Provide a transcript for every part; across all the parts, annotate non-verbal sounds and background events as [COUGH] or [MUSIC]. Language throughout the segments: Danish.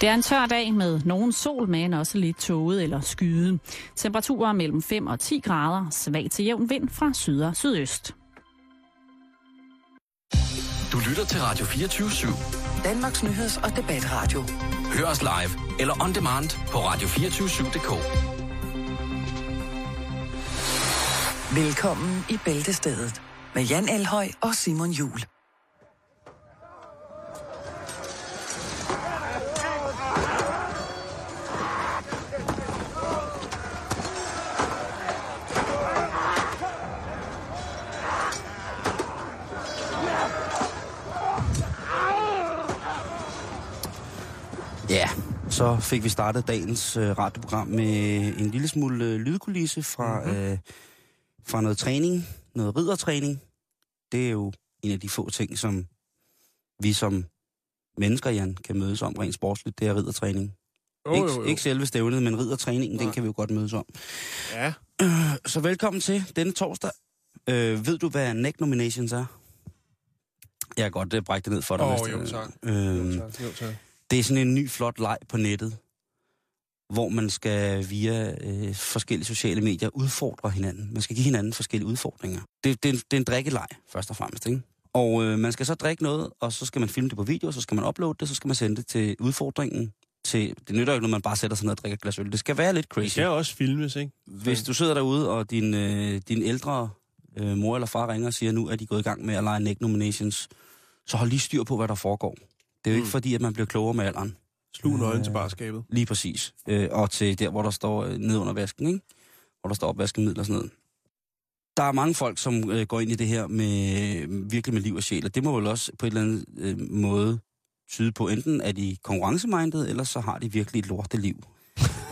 Det er en tør dag med nogen sol, men også lidt tåget eller skyde. Temperaturer mellem 5 og 10 grader, svag til jævn vind fra syd og sydøst. Du lytter til Radio 24 /7. Danmarks nyheds- og debatradio. Hør os live eller on demand på radio247.dk. Velkommen i Bæltestedet med Jan Elhøj og Simon Jul. Så fik vi startet dagens øh, radioprogram med en lille smule øh, lydkulisse fra, Mhm. mm-hmm. øh, fra noget træning, noget riddertræning. Det er jo en af de få ting, som vi som mennesker, Jan, kan mødes om rent sportsligt. Det er riddertræning. Jo, ikke, jo, jo. ikke selve stævnet, men riddertræningen, den kan vi jo godt mødes om. Ja. [CLEARS THROAT] Så velkommen til denne torsdag. Øh, ved du, hvad neck nominations er? Jeg kan godt uh, brække det ned for dig. Åh, hvis jo, tak. Øhm, Jo, tak. Jo, tak. Det er sådan en ny flot leg på nettet, hvor man skal via øh, forskellige sociale medier udfordre hinanden. Man skal give hinanden forskellige udfordringer. Det, det, er en- det er en drikkeleg, først og fremmest. Ikke? Og øh, man skal så drikke noget, og så skal man filme det på video, så skal man uploade det, så skal man sende det til udfordringen. Til, det nytter jo ikke, når man bare sætter sig ned og drikker et glas øl. Det skal være lidt Det crazy. skal også filmes, ikke? Hvis du sidder derude, og din, øh, din ældre øh, mor eller far ringer og siger, nu er de gået i gang med at lege neck nominations, så hold lige styr på, hvad der foregår. Det er jo ikke Mm. fordi, at man bliver klogere med alderen. Slug nøglen Øh, til barskabet. Lige præcis. Øh, og til der, hvor der står øh, ned under vasken, ikke? Hvor der står opvaskemiddel og sådan noget. Der er mange folk, som øh, går ind i det her med virkelig med liv og sjæl, og det må vel også på et eller andet øh, måde tyde på, enten er de konkurrencemindet, eller så har de virkelig et lorteliv.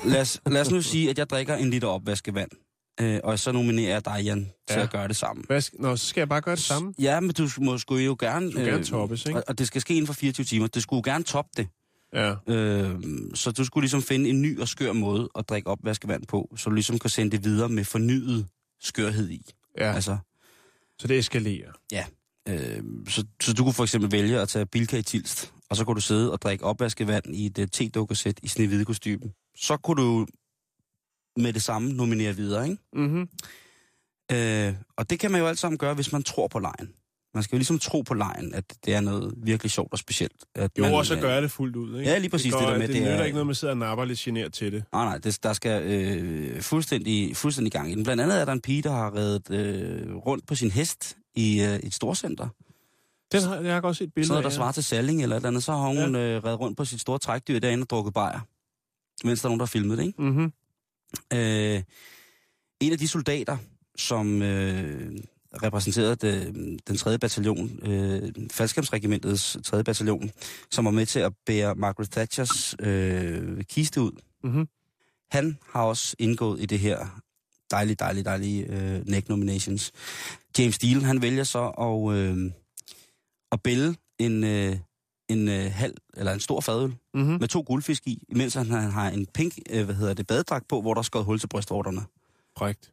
Lad os, lad os nu sige, at jeg drikker en liter opvaskevand, øh, og så nominerer jeg dig, Jan, til Ja. at gøre det samme. Hvad skal... Nå, så skal jeg bare gøre det samme. Ja, men du må sgu jo gerne... Du skulle gerne toppes, ikke? Og, og det skal ske inden for 24 timer. Det skulle jo gerne toppe det. Ja. Øh, så du skulle ligesom finde en ny og skør måde at drikke opvaskevand på, så du ligesom kan sende det videre med fornyet skørhed i. ja. Altså, Så det eskalerer. øh, så, så du kunne for eksempel vælge at tage Bilka i Tilst, og så kunne du sidde og drikke opvaskevand i et uh, te-dukkesæt i snehvide kostyme. Så kunne du med det samme nominere videre, ikke? Mhm. Øh, og det kan man jo alt sammen gøre, hvis man tror på lejen. Man skal jo ligesom tro på lejen, at det er noget virkelig sjovt og specielt. At Jo, man, og så øh, gør det fuldt ud, ikke? Ja, lige præcis Det, det går, der med, det, det det er- nytter ikke noget, man sidder og napper lidt generet til det. Nej, nej, det, der skal øh, fuldstændig, fuldstændig gang i den. Blandt andet er der en pige, der har reddet øh, rundt på sin hest i øh, et storcenter. Den har, jeg har godt set Sådan billeder noget, der af. svarer til Salling eller et eller andet. Så har hun ja. øh, reddet rundt på sit store trækdyr derinde og drukket bajer. Mens der er nogen, der har filmet det, ikke? Mhm. Øh, en af de soldater, som øh, repræsenterede det, den 3. bataljon, øh, faldskabsregimentets 3. bataljon, som var med til at bære Margaret Thatchers øh, kiste ud, Mhm. han har også indgået i det her dejlige, dejlige, dejlige øh, neck nominations. James Deal, han vælger så at, øh, at bælge en, øh, en øh, halv, eller en stor fadøl Mhm. med to guldfisk i, imens han, han har en pink, øh, hvad hedder det, badedragt på, hvor der er skåret hul til brystvorterne. Korrekt.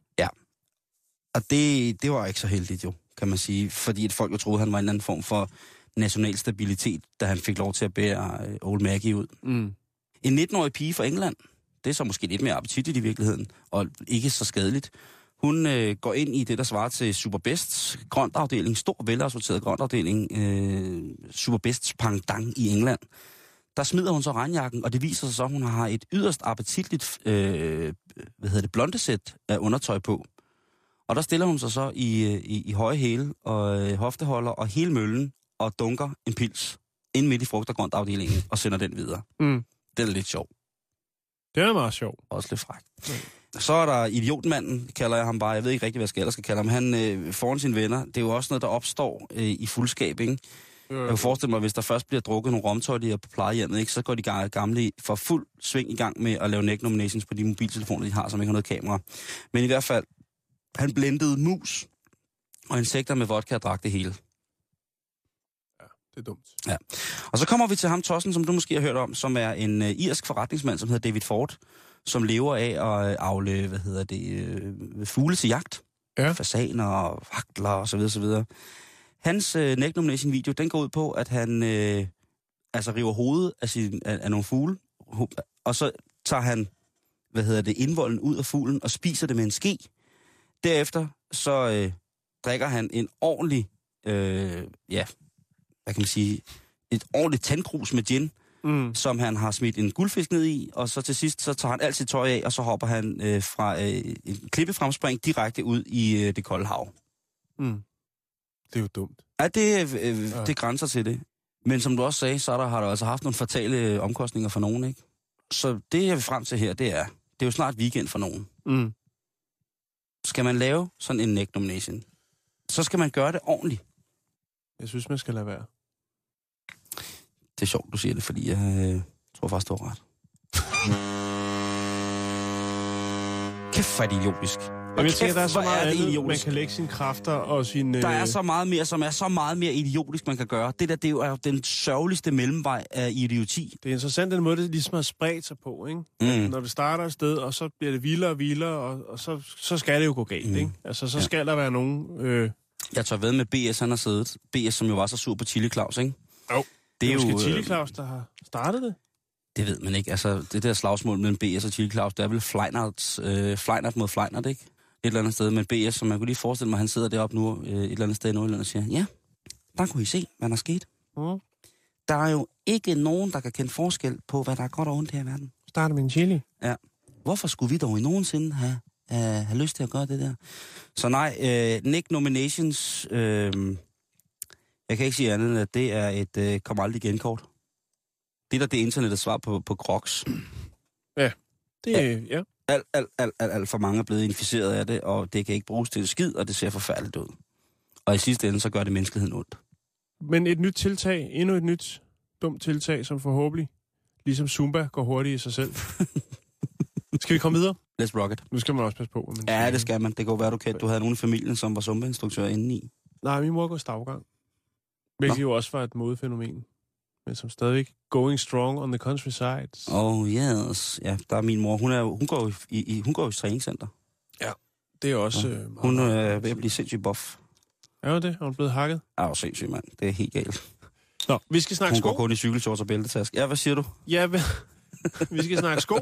Og det, det var ikke så heldigt jo, kan man sige, fordi at folk jo troede, han var en anden form for national stabilitet, da han fik lov til at bære øh, Old Maggie ud. Mm. En 19-årig pige fra England, det er så måske lidt mere appetitligt i virkeligheden, og ikke så skadeligt. Hun øh, går ind i det, der svarer til Superbests grøntafdeling, stor velassorteret grøntafdeling, øh, Superbests pangdang i England. Der smider hun så regnjakken, og det viser sig så, at hun har et yderst appetitligt øh, hvad hedder det, blondesæt af undertøj på. Og der stiller hun sig så i, øh, i, i høje hæle og øh, hofteholder og hele møllen og dunker en pils ind midt i frugt- og grøntafdelingen og sender den videre. Mm. Den er lidt sjov. Det er meget sjovt. Også lidt frækt. Så er der idiotmanden, kalder jeg ham bare. Jeg ved ikke rigtig, hvad jeg skal ellers skal kalde ham. Han øh, foran sine venner. Det er jo også noget, der opstår øh, i fuldskab, ikke? Jeg kan forestille mig, hvis der først bliver drukket nogle romtøjliger på plejehjemmet, ikke, så går de ga- gamle for fuld sving i gang med at lave neck nominations på de mobiltelefoner, de har, som ikke har noget kamera. Men i hvert fald, han blendede mus og insekter med vodka og drak det hele. Det er dumt. Og så kommer vi til ham, Tossen, som du måske har hørt om, som er en uh, irsk forretningsmand, som hedder David Ford, som lever af at uh, afle, hvad hedder det, uh, fugle til jagt. Ja. Fasaner og vagtler og så videre, så videre. Hans uh, neck nomination video, den går ud på, at han uh, altså river hovedet af, sin, af, af nogle fugle, og så tager han, hvad hedder det, indvolden ud af fuglen og spiser det med en ske. Derefter så øh, drikker han en ordentlig, øh, ja, hvad kan man sige, et ordentligt tandkrus med gin, Mm. som han har smidt en guldfisk ned i, og så til sidst, så tager han alt sit tøj af, og så hopper han øh, fra øh, en klippefremspring direkte ud i øh, det kolde hav. Mm. Det er jo dumt. Ja, det, øh, Ja. det grænser til det. Men som du også sagde, så er der, har der altså haft nogle fatale øh, omkostninger for nogen, ikke? Så det, jeg vil frem til her, det er, det er jo snart weekend for nogen. Mm. Skal man lave sådan en neck nomination, så skal man gøre det ordentligt. Jeg synes, man skal lade være. Det er sjovt, du siger det, fordi jeg øh, tror faktisk, du har ret. Kæft, hvor er det idiotisk. Jamen, jeg tænker, der er så meget det andet, man kan lægge sine kræfter og sin... Der er øh, så meget mere, som er så meget mere idiotisk, man kan gøre. Det der, det er jo den sørgeligste mellemvej af idioti. Det er interessant, den måde, det ligesom har spredt sig på, ikke? Mm. Når det starter et sted, og så bliver det vildere og vildere, og, og så, så skal det jo gå galt, Mm. ikke? Altså, så Ja. skal der være nogen... Øh, Jeg tør ved med BS, han har siddet. BS, som jo var så sur på Chili Claus, ikke? Jo. Det det er er jo... måske Chili øh, Claus, der har startet det. Det ved man ikke. Altså, det der slagsmål mellem BS og Chili Claus, det er vel Fleinert, øh, Fleinert mod Fleinert, ikke? Et eller andet sted. Men BS, som man kunne lige forestille mig, han sidder deroppe nu, øh, et eller andet sted i Nordjylland og siger, ja, der kunne I se, hvad der er sket. Mm. Der er jo ikke nogen, der kan kende forskel på, hvad der er godt og ondt her i verden. Starter med en chili. Hvorfor skulle vi dog i nogensinde have, have, have lyst til at gøre det der? Så nej, øh, Nick Nominations, øh, jeg kan ikke sige andet end, at det er et øh, kom aldrig igen kort. Det der det er internettets svar på, på Crocs. Det er, ja. ja. Alt, alt, alt, alt, alt for mange er blevet inficeret af det, og det kan ikke bruges til en skid, og det ser forfærdeligt ud. Og i sidste ende, så gør det menneskeligheden ondt. Men et nyt tiltag, endnu et nyt dumt tiltag, som forhåbentlig, ligesom Zumba, går hurtigt i sig selv. [LAUGHS] skal vi komme videre? Let's rock it. Nu skal man også passe på, man Ja, det skal man. Det jo være, du, kan. du havde nogen i familien, som var sumpeinstruktør indeni. Nej, min mor går stavgang. Hvilket jo også var et modefænomen. Men som stadigvæk going strong on the countryside. Oh yes. Ja, der er min mor. Hun, er, hun, går, i, i, hun går i træningscenter. Det er også... Ja. Øh, Hun meget- er ved at blive sindssygt buff. Er hun det? Er hun blevet hakket? Er jo sindssygt, mand. Det er helt galt. Nå, vi skal snakke Hun sko. går kun i cykelshorts og bæltetask. Ja, hvad siger du? Ja, vi, vi skal snakke sko.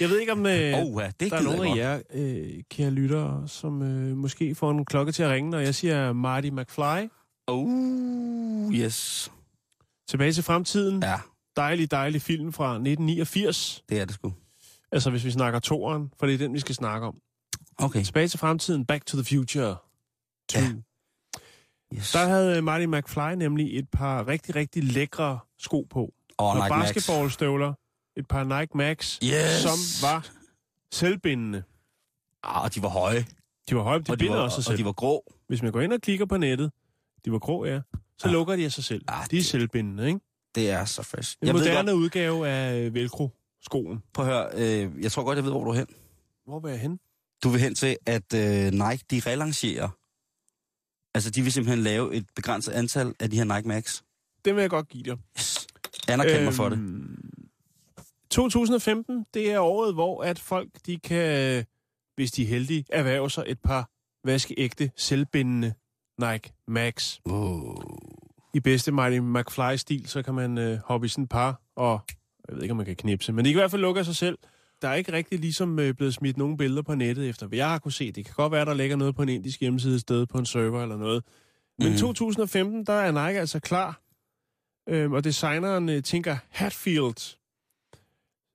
Jeg ved ikke, om øh, [LAUGHS] oh, ja, det der er nogen af jer, øh, kære lyttere, som øh, måske får en klokke til at ringe, når jeg siger Marty McFly. Oh, yes. Tilbage til fremtiden. Ja, Dejlig, dejlig film fra 1989. det er det sgu. Altså, hvis vi snakker toeren, for det er den, vi skal snakke om. Okay. Tilbage til fremtiden, Back to the Future 2. Ja. Yes. Der havde øh, Marty McFly nemlig et par rigtig, rigtig lækre sko på. Og Og Nike Max. basketballstøvler, et par Nike Max, Yes. som var selvbindende. Ah, og de var høje. De var høje, de og, de binder var, også sig og selv. de var grå. Hvis man går ind og klikker på nettet, de var grå, ja, så Ah. lukker de af sig selv. Ah, de er det- selvbindende, ikke? Det er så fresh. En jeg moderne godt, udgave af øh, Velcro-skoen. prøv at høre, øh, jeg tror godt, jeg ved, hvor du er hen. Hvor vil jeg hen? Du vil hen til, at øh, Nike, de relancerer. Altså, de vil simpelthen lave et begrænset antal af de her Nike Max. Det vil jeg godt give dig. Yes. Anerkend øhm, mig for det. 2015, det er året, hvor at folk, de kan, hvis de er heldige, erhverve sig et par vaskeægte, selvbindende Nike Max. Oh. I bedste Marty McFly-stil, så kan man øh, hoppe i sådan et par, og jeg ved ikke, om man kan knipse, men det kan i hvert fald lukke af sig selv. Der er ikke rigtig ligesom øh, blevet smidt nogle billeder på nettet, efter hvad jeg har kunne se. Det kan godt være, der ligger noget på en indisk hjemmeside et sted på en server eller noget. Men Mhm. 2015, der er Nike altså klar. Øhm, og designeren øh, Tinker Hatfield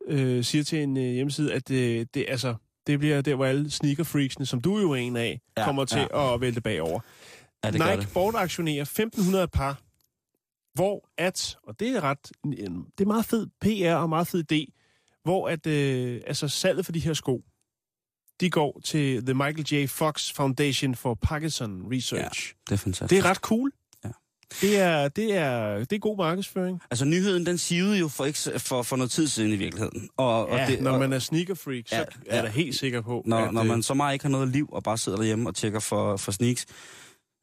øh, siger til en øh, hjemmeside, at øh, det, altså, det bliver der, hvor alle sneaker-freaksene, som du jo er en af, Ja, kommer til ja. at vælte bagover. Ja, det Nike det. bortaktionerer 1500 par, hvor at, og det er ret, det er meget fed PR og meget fed idé, hvor at, øh, altså salget for de her sko, de går til The Michael J. Fox Foundation for Parkinson Research. Det er fantastisk. Det er ret cool. Ja. Det er, det er, det er god markedsføring. Altså, nyheden, den sivede jo for, ikke, for, for noget tid siden i virkeligheden. Og, Ja, og det, når og, man er sneaker freak, så Ja, ja, er ja. da helt sikker på, når, at, når øh, man så meget ikke har noget liv, og bare sidder derhjemme og tjekker for, for sneaks.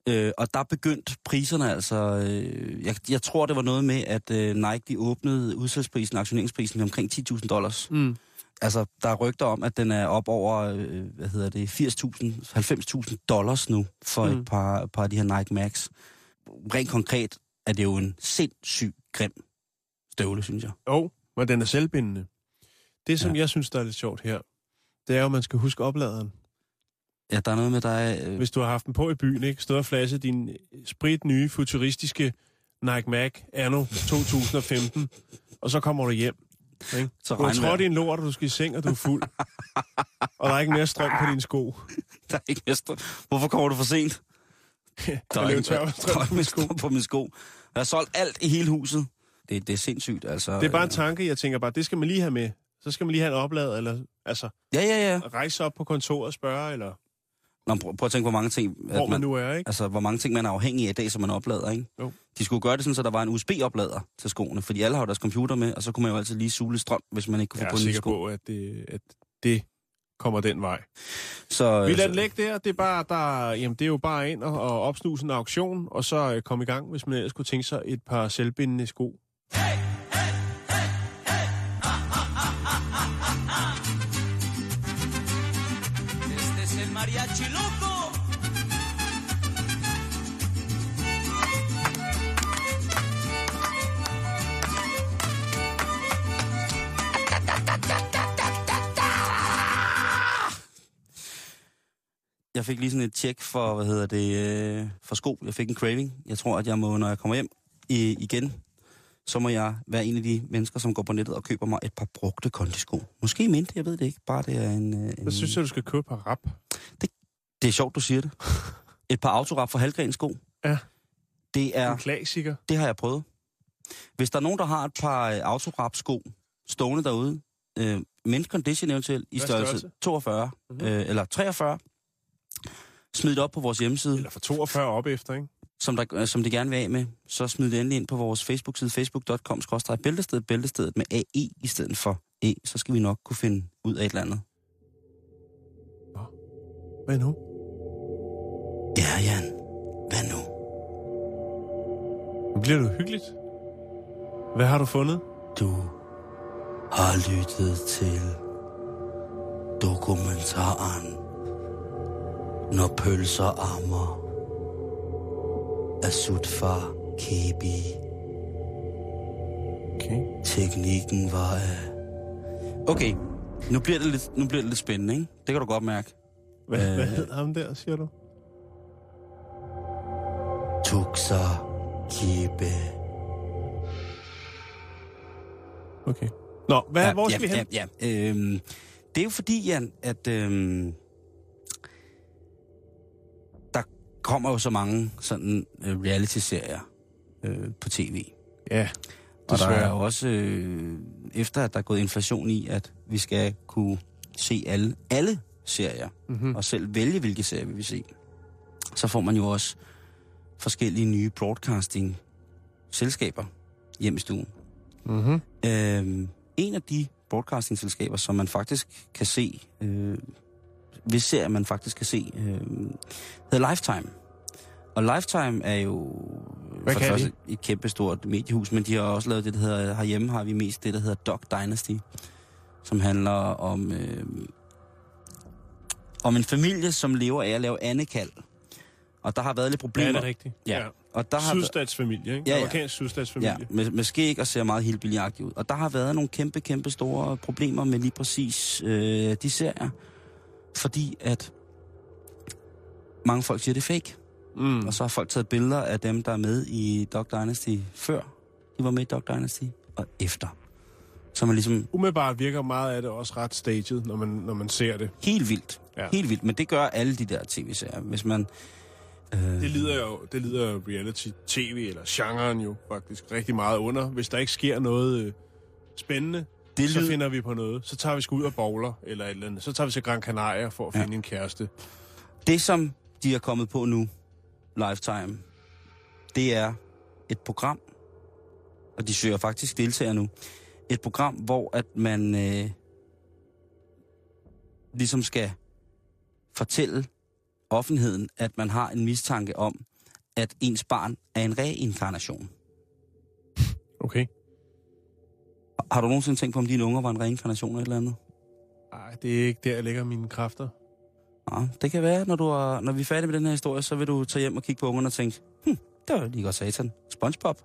Øh, og der begyndte priserne altså... Øh, jeg, jeg tror, det var noget med, at øh, Nike de åbnede udsalgsprisen, aktioneringsprisen omkring 10.000 dollars. Mm. Altså, der er rygter om, at den er op over, øh, hvad hedder det, 80.000, 90.000 dollars nu for mm. Et par, par af de her Nike Max. Rent konkret er det jo en sindssygt grim støvle, synes jeg. Jo, men den er selvbindende. Det, som ja. jeg synes, der er lidt sjovt her, det er jo, at man skal huske opladeren. Ja, der er noget med dig... Øh, Hvis du har haft den på i byen, ikke? Stået og flasket din sprit nye, futuristiske Nike Mac anno 2015, og så kommer du hjem. Ikke? Så Du har trådt i en lort, og du skal i seng, og du er fuld. [LAUGHS] og der er ikke mere strøm på dine sko. [LAUGHS] der er ikke mere strøm. Hvorfor kommer du for sent? [LAUGHS] Der Der tør er strøm på ikke sko. strøm på mine sko. Jeg har solgt alt i hele huset. Det, det er sindssygt, altså. Det er bare en tanke, jeg tænker bare, det skal man lige have med. Så skal man lige have en oplader, eller altså Ja, ja, ja. rejse op på kontoret og spørge, eller Nå, prøv, prøv at tænke, hvor mange ting... hvor man nu er, ikke? Altså, hvor mange ting man er afhængig af i dag, som man oplader, ikke? Jo. De skulle gøre det sådan, så der var en USB-oplader til skoene, fordi alle har jo deres computer med, og så kunne man jo altid lige lidt strøm, hvis man ikke kunne Jeg få er på sikker sko. på, at det, at det kommer den vej. Så, Vi lader den ligge der. Det er, bare, der, jamen, det er jo bare ind og, og opsnuse en auktion, og så øh, komme i gang, hvis man ellers kunne tænke sig et par selvbindende sko. Jeg fik lige sådan et tjek for, hvad hedder det, øh, for sko. Jeg fik en craving. Jeg tror, at jeg må, når jeg kommer hjem i, igen, så må jeg være en af de mennesker, som går på nettet og køber mig et par brugte kondisko. Måske mindre, jeg ved det ikke. Bare det er en... øh, en Så synes jeg, du skal købe et par rap. Det er sjovt, du siger det. Et par autorap for halvgren sko. Ja. Det er... En klassiker. Det har jeg prøvet. Hvis der er nogen, der har et par øh, autorap-sko stående derude, øh, mint condition eventuelt, i størrelse, størrelse? 42 mm-hmm. øh, eller 43, smid det op på vores hjemmeside, Eller for 42 op efter, ikke? som, der, øh, som de gerne vil af med. Så smid det endelig ind på vores Facebook-side, facebook.com, bæltested, bæltestedet med AE i stedet for E. Så skal vi nok kunne finde ud af et eller andet. Hvad nu? Ja, Jan. Hvad nu? Nu bliver du hyggeligt. Hvad har du fundet? Du har lyttet til dokumentaren Når pølser ammer af Sutfar Kebi. Okay. Teknikken var af... Okay, nu bliver, det lidt, nu bliver det lidt spændende, ikke? Det kan du godt mærke. Hvad, Øh. hvad hed ham der, siger du? Tuxa Kebe. Okay. Nå, hvad, hvor skal ja, vi hen? Ja, ja. Øhm, det er jo fordi, Jan, at øhm, kommer jo så mange sådan øh, reality-serier øh, på tv. Ja, Og der er desværre. jo også, øh, efter at der er gået inflation i, at vi skal kunne se alle, alle serier, Mm-hmm. og selv vælge, hvilke serier vi vil se, så får man jo også forskellige nye broadcasting-selskaber hjem i stuen. Mm-hmm. Øhm, en af de broadcasting-selskaber, som man faktisk kan se, øh, hvis serier man faktisk kan se, øh, hedder Lifetime. Og Lifetime er jo Hvad for kan første et kæmpestort mediehus, men de har også lavet det, der hedder, herhjemme har vi mest det, der hedder Dog Dynasty, som handler om, øh, om en familie, som lever af at lave andekald. Og der har været lidt Ja, problemer. er det rigtigt? Ja. Og der har, Sydstatsfamilie, ikke? Ja, ja. Amerikansk sydstatsfamilie. Ja, med, med skæg og ser meget helt ud. Og der har været nogle kæmpe, kæmpe store problemer med lige præcis øh, de serier. Fordi at mange folk siger, det er fake. Mm. Og så har folk taget billeder af dem, der er med i Dog Dynasty før de var med i Dog Dynasty, og efter. Så man ligesom Umiddelbart virker meget af det også ret staged, når man, når man ser det. helt vildt. Ja. Helt vildt. Men det gør alle de der tv-serier. Hvis man... Øh, Det lider jo det lider jo reality-tv, eller genren jo faktisk rigtig meget under. Hvis der ikke sker noget øh, spændende, Det så lyder- finder vi på noget. Så tager vi sgu ud og bowler, eller et eller andet. Så tager vi til Gran Canaria for at Ja. finde en kæreste. Det, som de er kommet på nu, Lifetime, det er et program, og de søger faktisk deltagere nu, et program, hvor at man øh, ligesom skal fortælle offentligheden, at man har en mistanke om, at ens barn er en reinkarnation. Okay. Har du nogensinde tænkt på, om dine unger var en reinkarnation eller et eller andet? Nej, det er ikke der, jeg lægger mine kræfter. Ja, det kan være, når, du er, når vi er færdige med den her historie, så vil du tage hjem og kigge på ungerne og tænke, hm, det var lige godt satan. Spongebob.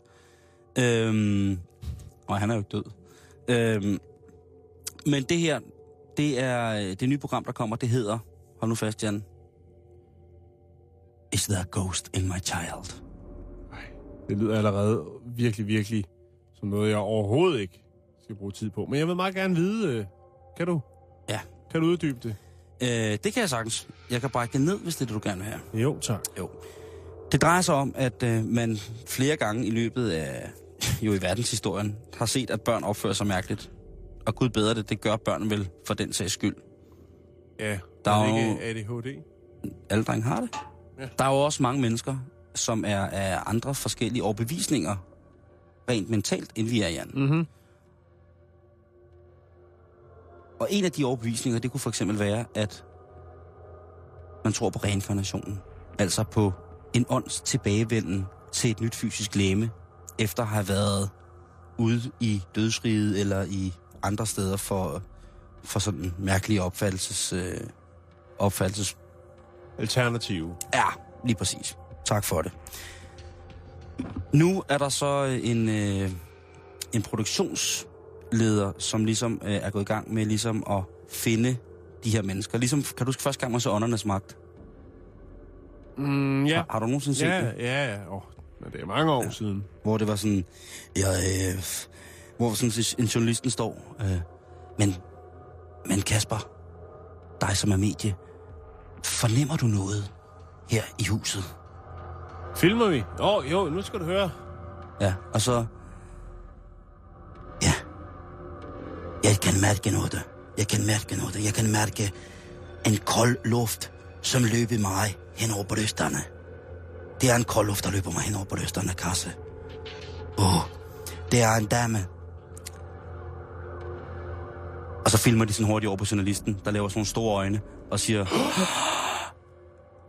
Øhm, Og han er jo død. Øhm, men det her, det er det nye program, der kommer. Det hedder, hold nu fast, Jan. Is there a ghost in my child? Det lyder allerede virkelig, virkelig som noget, jeg overhovedet ikke skal bruge tid på. Men jeg vil meget gerne vide, øh, kan du? Ja. Kan du uddybe det? Øh, det kan jeg sagtens. Jeg kan brække det ned, hvis det er det, du gerne vil have. Jo, tak. Jo. Det drejer sig om, at øh, man flere gange i løbet af [LAUGHS] jo i verdenshistorien har set, at børn opfører sig mærkeligt. Og gud bedre det, det gør børn vel for den sags skyld. Ja, Der er ikke ADHD. Alle drenge har det. Ja. Der er jo også mange mennesker, som er af andre forskellige overbevisninger, rent mentalt, end vi er, Jan. Mhm. Og en af de overbevisninger, det kunne for eksempel være, at man tror på reinkarnationen. Altså på en ånds tilbagevenden til et nyt fysisk læme, efter at have været ude i dødsriget eller i andre steder for, for sådan mærkelige opfattelses, øh, opfattelses... Alternative. Ja, lige præcis. Tak for det. Nu er der så en, øh, en produktionsleder, som ligesom øh, er gået i gang med ligesom at finde de her mennesker. Ligesom, kan du huske første gang, man så åndernes magt? Mm, ja. Har, har du nogensinde set Ja, det? ja, ja. Oh, det er mange år ja. siden. Hvor det var sådan, ja, øh, hvor sådan en journalisten står, øh, men, men Kasper, dig som er medie, fornemmer du noget her i huset? Filmer vi? Åh, oh, jo, nu skal du høre. Ja, og så... Jeg kan mærke noget. Jeg kan mærke noget. Jeg kan mærke en kold luft, som løber mig hen over brysterne. Det er en kold luft, der løber mig hen over brysterne, Kasse. Åh, oh, det er en dame. Og så filmer de sådan hurtigt over på journalisten, der laver sådan nogle store øjne, og siger... [GASPS]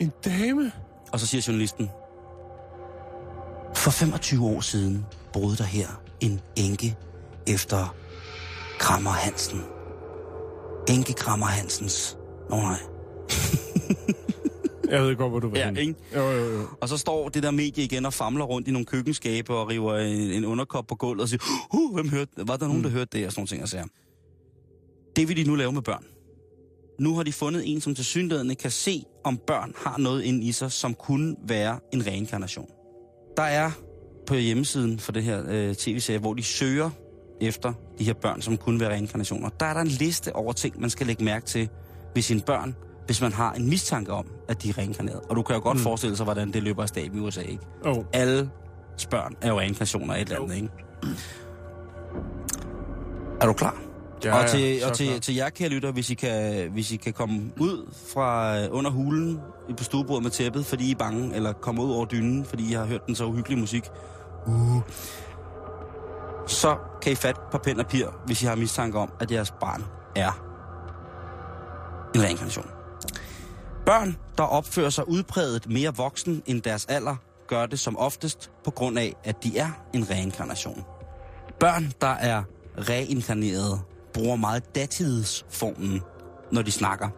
En dame? Og så siger journalisten, for 25 år siden boede der her en enke efter Krammer Hansen. Enke Krammer Hansens. Nå nej. [LAUGHS] Jeg ved godt, hvor du vil Ja, ikke? Jo, jo, jo. Og så står det der medie igen og famler rundt i nogle køkkenskabe og river en, en underkop på gulvet og siger, uh, hvem hørte? Var der nogen, der hørte det? Og sådan nogle ting og sager. Det vil de nu lave med børn. Nu har de fundet en, som til synligheden kan se, om børn har noget inde i sig, som kunne være en reinkarnation. Der er på hjemmesiden for det her øh, tv-serie, hvor de søger efter de her børn, som kunne være reinkarnationer. Der er der en liste over ting, man skal lægge mærke til ved sine børn, hvis man har en mistanke om, at de er reinkarneret. Og du kan jo godt mm. forestille sig, hvordan det løber af stab i USA, ikke? Oh. alle børn er jo reinkarnationer af et eller andet, ikke? Er du klar? Ja, og til, ja, og til, klar. til jer, kære lytter, hvis I, kan, hvis I kan komme ud fra øh, under hulen i- på stuebordet med tæppet, fordi I er bange, eller komme ud over dynen, fordi I har hørt den så uhyggelige musik, uh, så kan I fatte på pen og papir, hvis I har mistanke om, at jeres barn er en reinkarnation. Børn, der opfører sig udpræget mere voksen end deres alder, gør det som oftest på grund af, at de er en reinkarnation. Børn, der er reinkarnerede, bruger meget datidsformen, når de snakker,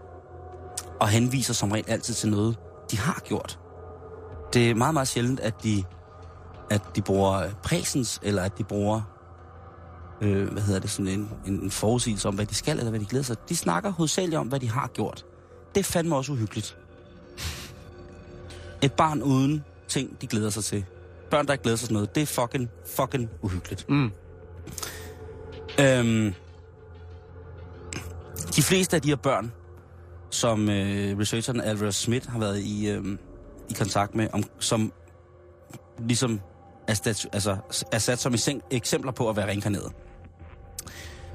og henviser som regel altid til noget, de har gjort. Det er meget, meget sjældent, at de, at de bruger præsens, eller at de bruger øh, hvad hedder det, sådan en, en, en forudsigelse om, hvad de skal, eller hvad de glæder sig. De snakker hovedsageligt om, hvad de har gjort. Det er fandme også uhyggeligt. Et barn uden ting, de glæder sig til. Børn, der ikke glæder sig til noget, det er fucking, fucking uhyggeligt. Mm. Øhm, de fleste af de her børn, som øh, researcheren Alvarez Smith har været i, øh, i kontakt med, om, som ligesom er, stat, altså, er sat som eksem- eksempler på at være reinkarneret.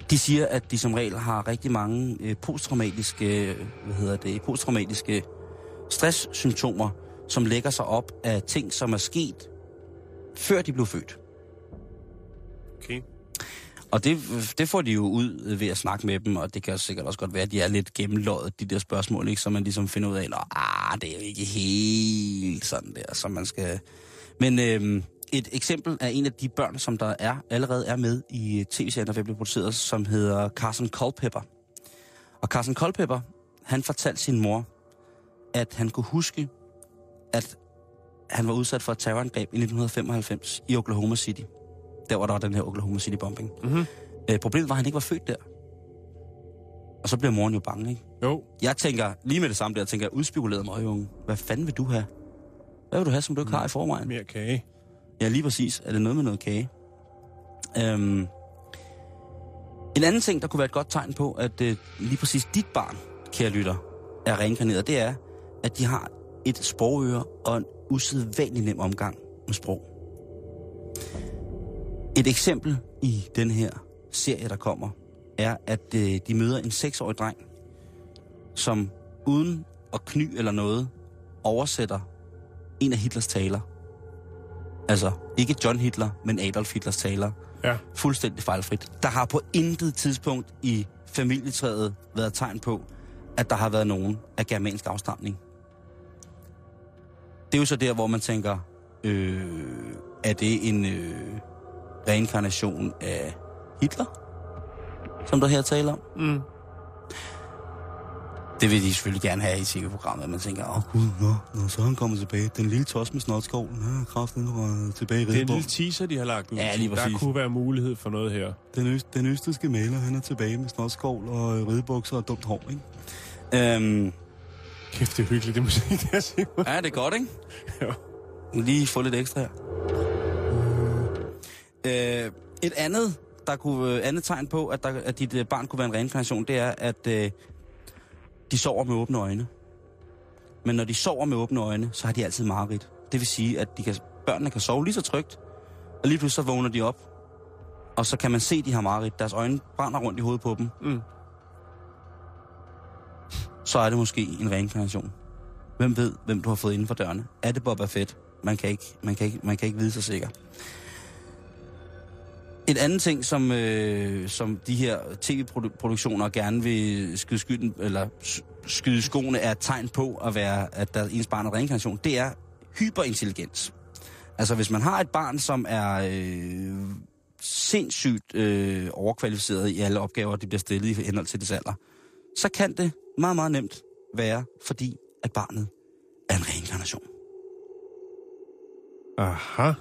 De siger, at de som regel har rigtig mange øh, posttraumatiske, øh, hvad hedder det, posttraumatiske stresssymptomer, som lægger sig op af ting, som er sket, før de blev født. Okay. Og det, det får de jo ud ved at snakke med dem, og det kan sikkert også godt være, at de er lidt gennemløjet, de der spørgsmål, ikke? så man ligesom finder ud af, at ah, det er jo ikke helt sådan der, som man skal... Men øhm, et eksempel er en af de børn, som der er allerede er med i tv-serien, der blive produceret, som hedder Carson Culpepper. Og Carson Culpepper, han fortalte sin mor, at han kunne huske, at han var udsat for et terrorangreb i 1995 i Oklahoma City. Der hvor der var den her Oklahoma City bombing. Mhm. Øh, problemet var, at han ikke var født der. Og så bliver moren jo bange, ikke? Jo, Jeg tænker, lige med det samme der, tænker jeg, udspekuleret mig, unge. Hvad fanden vil du have? Hvad vil du have, som du ikke har i forvejen? mere kage. Ja, lige præcis. Er det noget med noget kage? Øhm, en anden ting, der kunne være et godt tegn på, at øh, lige præcis dit barn, kære lytter, er reinkarneret, det er, at de har et sprogøre og en usædvanlig nem omgang med sprog. Et eksempel i den her serie, der kommer, er, at øh, de møder en seksårig dreng, som uden at kny eller noget, oversætter en af Hitlers taler. Altså, ikke John Hitler, men Adolf Hitlers taler. Ja. Fuldstændig fejlfrit. Der har på intet tidspunkt i familietræet været tegn på, at der har været nogen af germansk afstamning. Det er jo så der, hvor man tænker, øh, er det en øh, reinkarnation af Hitler, som der her taler om? Mm. Det vil de selvfølgelig gerne have i tv-programmet, at man tænker, åh oh, gud, nå, nå, så er han kommet tilbage. Den lille tos med snotskov, den har kraften tilbage i Det er en lille teaser, de har lagt ud. Ja, lige Der præcis. kunne være mulighed for noget her. Den, øst, den østriske maler, han er tilbage med snotskov og øh, ridebukser og dumt hår, ikke? Øhm, Kæft, det er hyggeligt, det musik, der Simon. ja, det er godt, ikke? [LAUGHS] Jo. Lige få lidt ekstra her. Øh, et andet, der kunne, øh, andet tegn på, at, der, at dit øh, barn kunne være en reinkarnation, det er, at øh, de sover med åbne øjne. Men når de sover med åbne øjne, så har de altid mareridt. Det vil sige, at de kan, børnene kan sove lige så trygt, og lige pludselig så vågner de op, og så kan man se, at de har mareridt. Deres øjne brænder rundt i hovedet på dem. Mm. Så er det måske en reinkarnation. Hvem ved, hvem du har fået inden for dørene? Er det Boba Fett? Man kan ikke, man kan ikke, man kan ikke vide sig sikker. Et andet ting, som, øh, som de her tv-produktioner gerne vil skyde, skylden, eller skyde skoene, er et tegn på, at, være, at der er ens barn er reinkarnation, det er hyperintelligens. Altså hvis man har et barn, som er øh, sindssygt øh, overkvalificeret i alle opgaver, de bliver stillet i henhold til dets alder, så kan det meget, meget nemt være, fordi at barnet er en reinkarnation. Aha.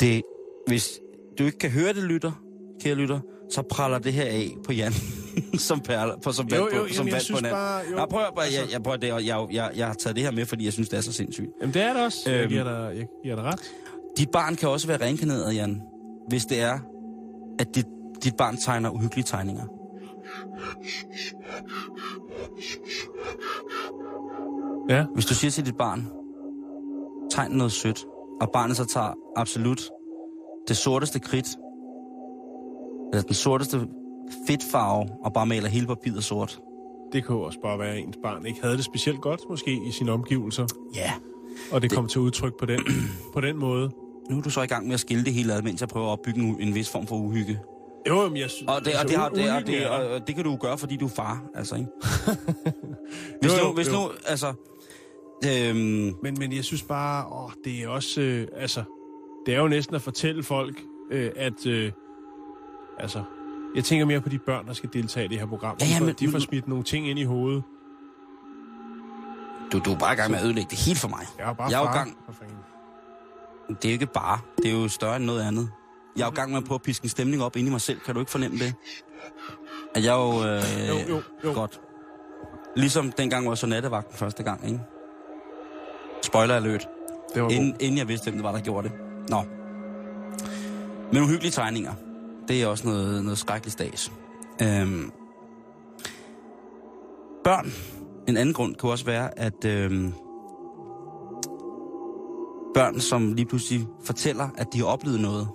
Det, hvis du ikke kan høre det, lytter, kære lytter, så praller det her af på Jan, [LAUGHS] som perler, på, som jo, på, som jeg synes på jo, Nej, prøv, at- altså- jeg, jeg, prøv, det, jeg, jeg, jeg, jeg har taget det her med, fordi jeg synes, det er så sindssygt. Jamen, det er det også. Jeg Øhm. giver dig, jeg giver dig ret. Dit barn kan også være reinkarneret, Jan, hvis det er, at dit, dit barn tegner uhyggelige tegninger. Ja. Hvis du siger til dit barn, tegn noget sødt, og barnet så tager absolut det sorteste kridt, eller den sorteste fedtfarve, og bare maler hele papiret sort. Det kunne også bare være, at ens barn ikke havde det specielt godt, måske, i sine omgivelser. Ja. Og det kom til udtryk på den, [CLEARS THROAT] på den måde. Nu er du så i gang med at skille det hele ad, mens jeg prøver at opbygge en, en vis form for uhygge. Jo, men jeg synes... Og det, og altså, det, har, det, og det, og, og det kan du gøre, fordi du er far, altså, ikke? [LAUGHS] hvis, Jo, jo, nu, hvis jo. nu, altså... Øhm, Men, men jeg synes bare, åh, det er også, øh, altså, det er jo næsten at fortælle folk, øh, at, øh, altså, jeg tænker mere på de børn, der skal deltage i det her program. Ja, ja, de, får, men- de får smidt nogle ting ind i hovedet. du, du er bare i gang med at ødelægge det helt for mig. Jeg er bare Jeg er gang-. Det er jo ikke bare. Det er jo større end noget andet. Jeg er jo i gang med at prøve at piske en stemning op inde i mig selv. Kan du ikke fornemme det? At jeg er jo... Øh, Jo, jo, jo. Godt. Ligesom dengang, hvor jeg så nattevagten første gang, ikke? Spoiler alert. Det var Inden, inden jeg vidste, hvem det var, der gjorde det. Nå. Men uhyggelige tegninger. Det er også noget, noget skrækkeligt stas. Øhm. Børn. En anden grund kunne også være, at øhm, børn, som lige pludselig fortæller, at de har oplevet noget,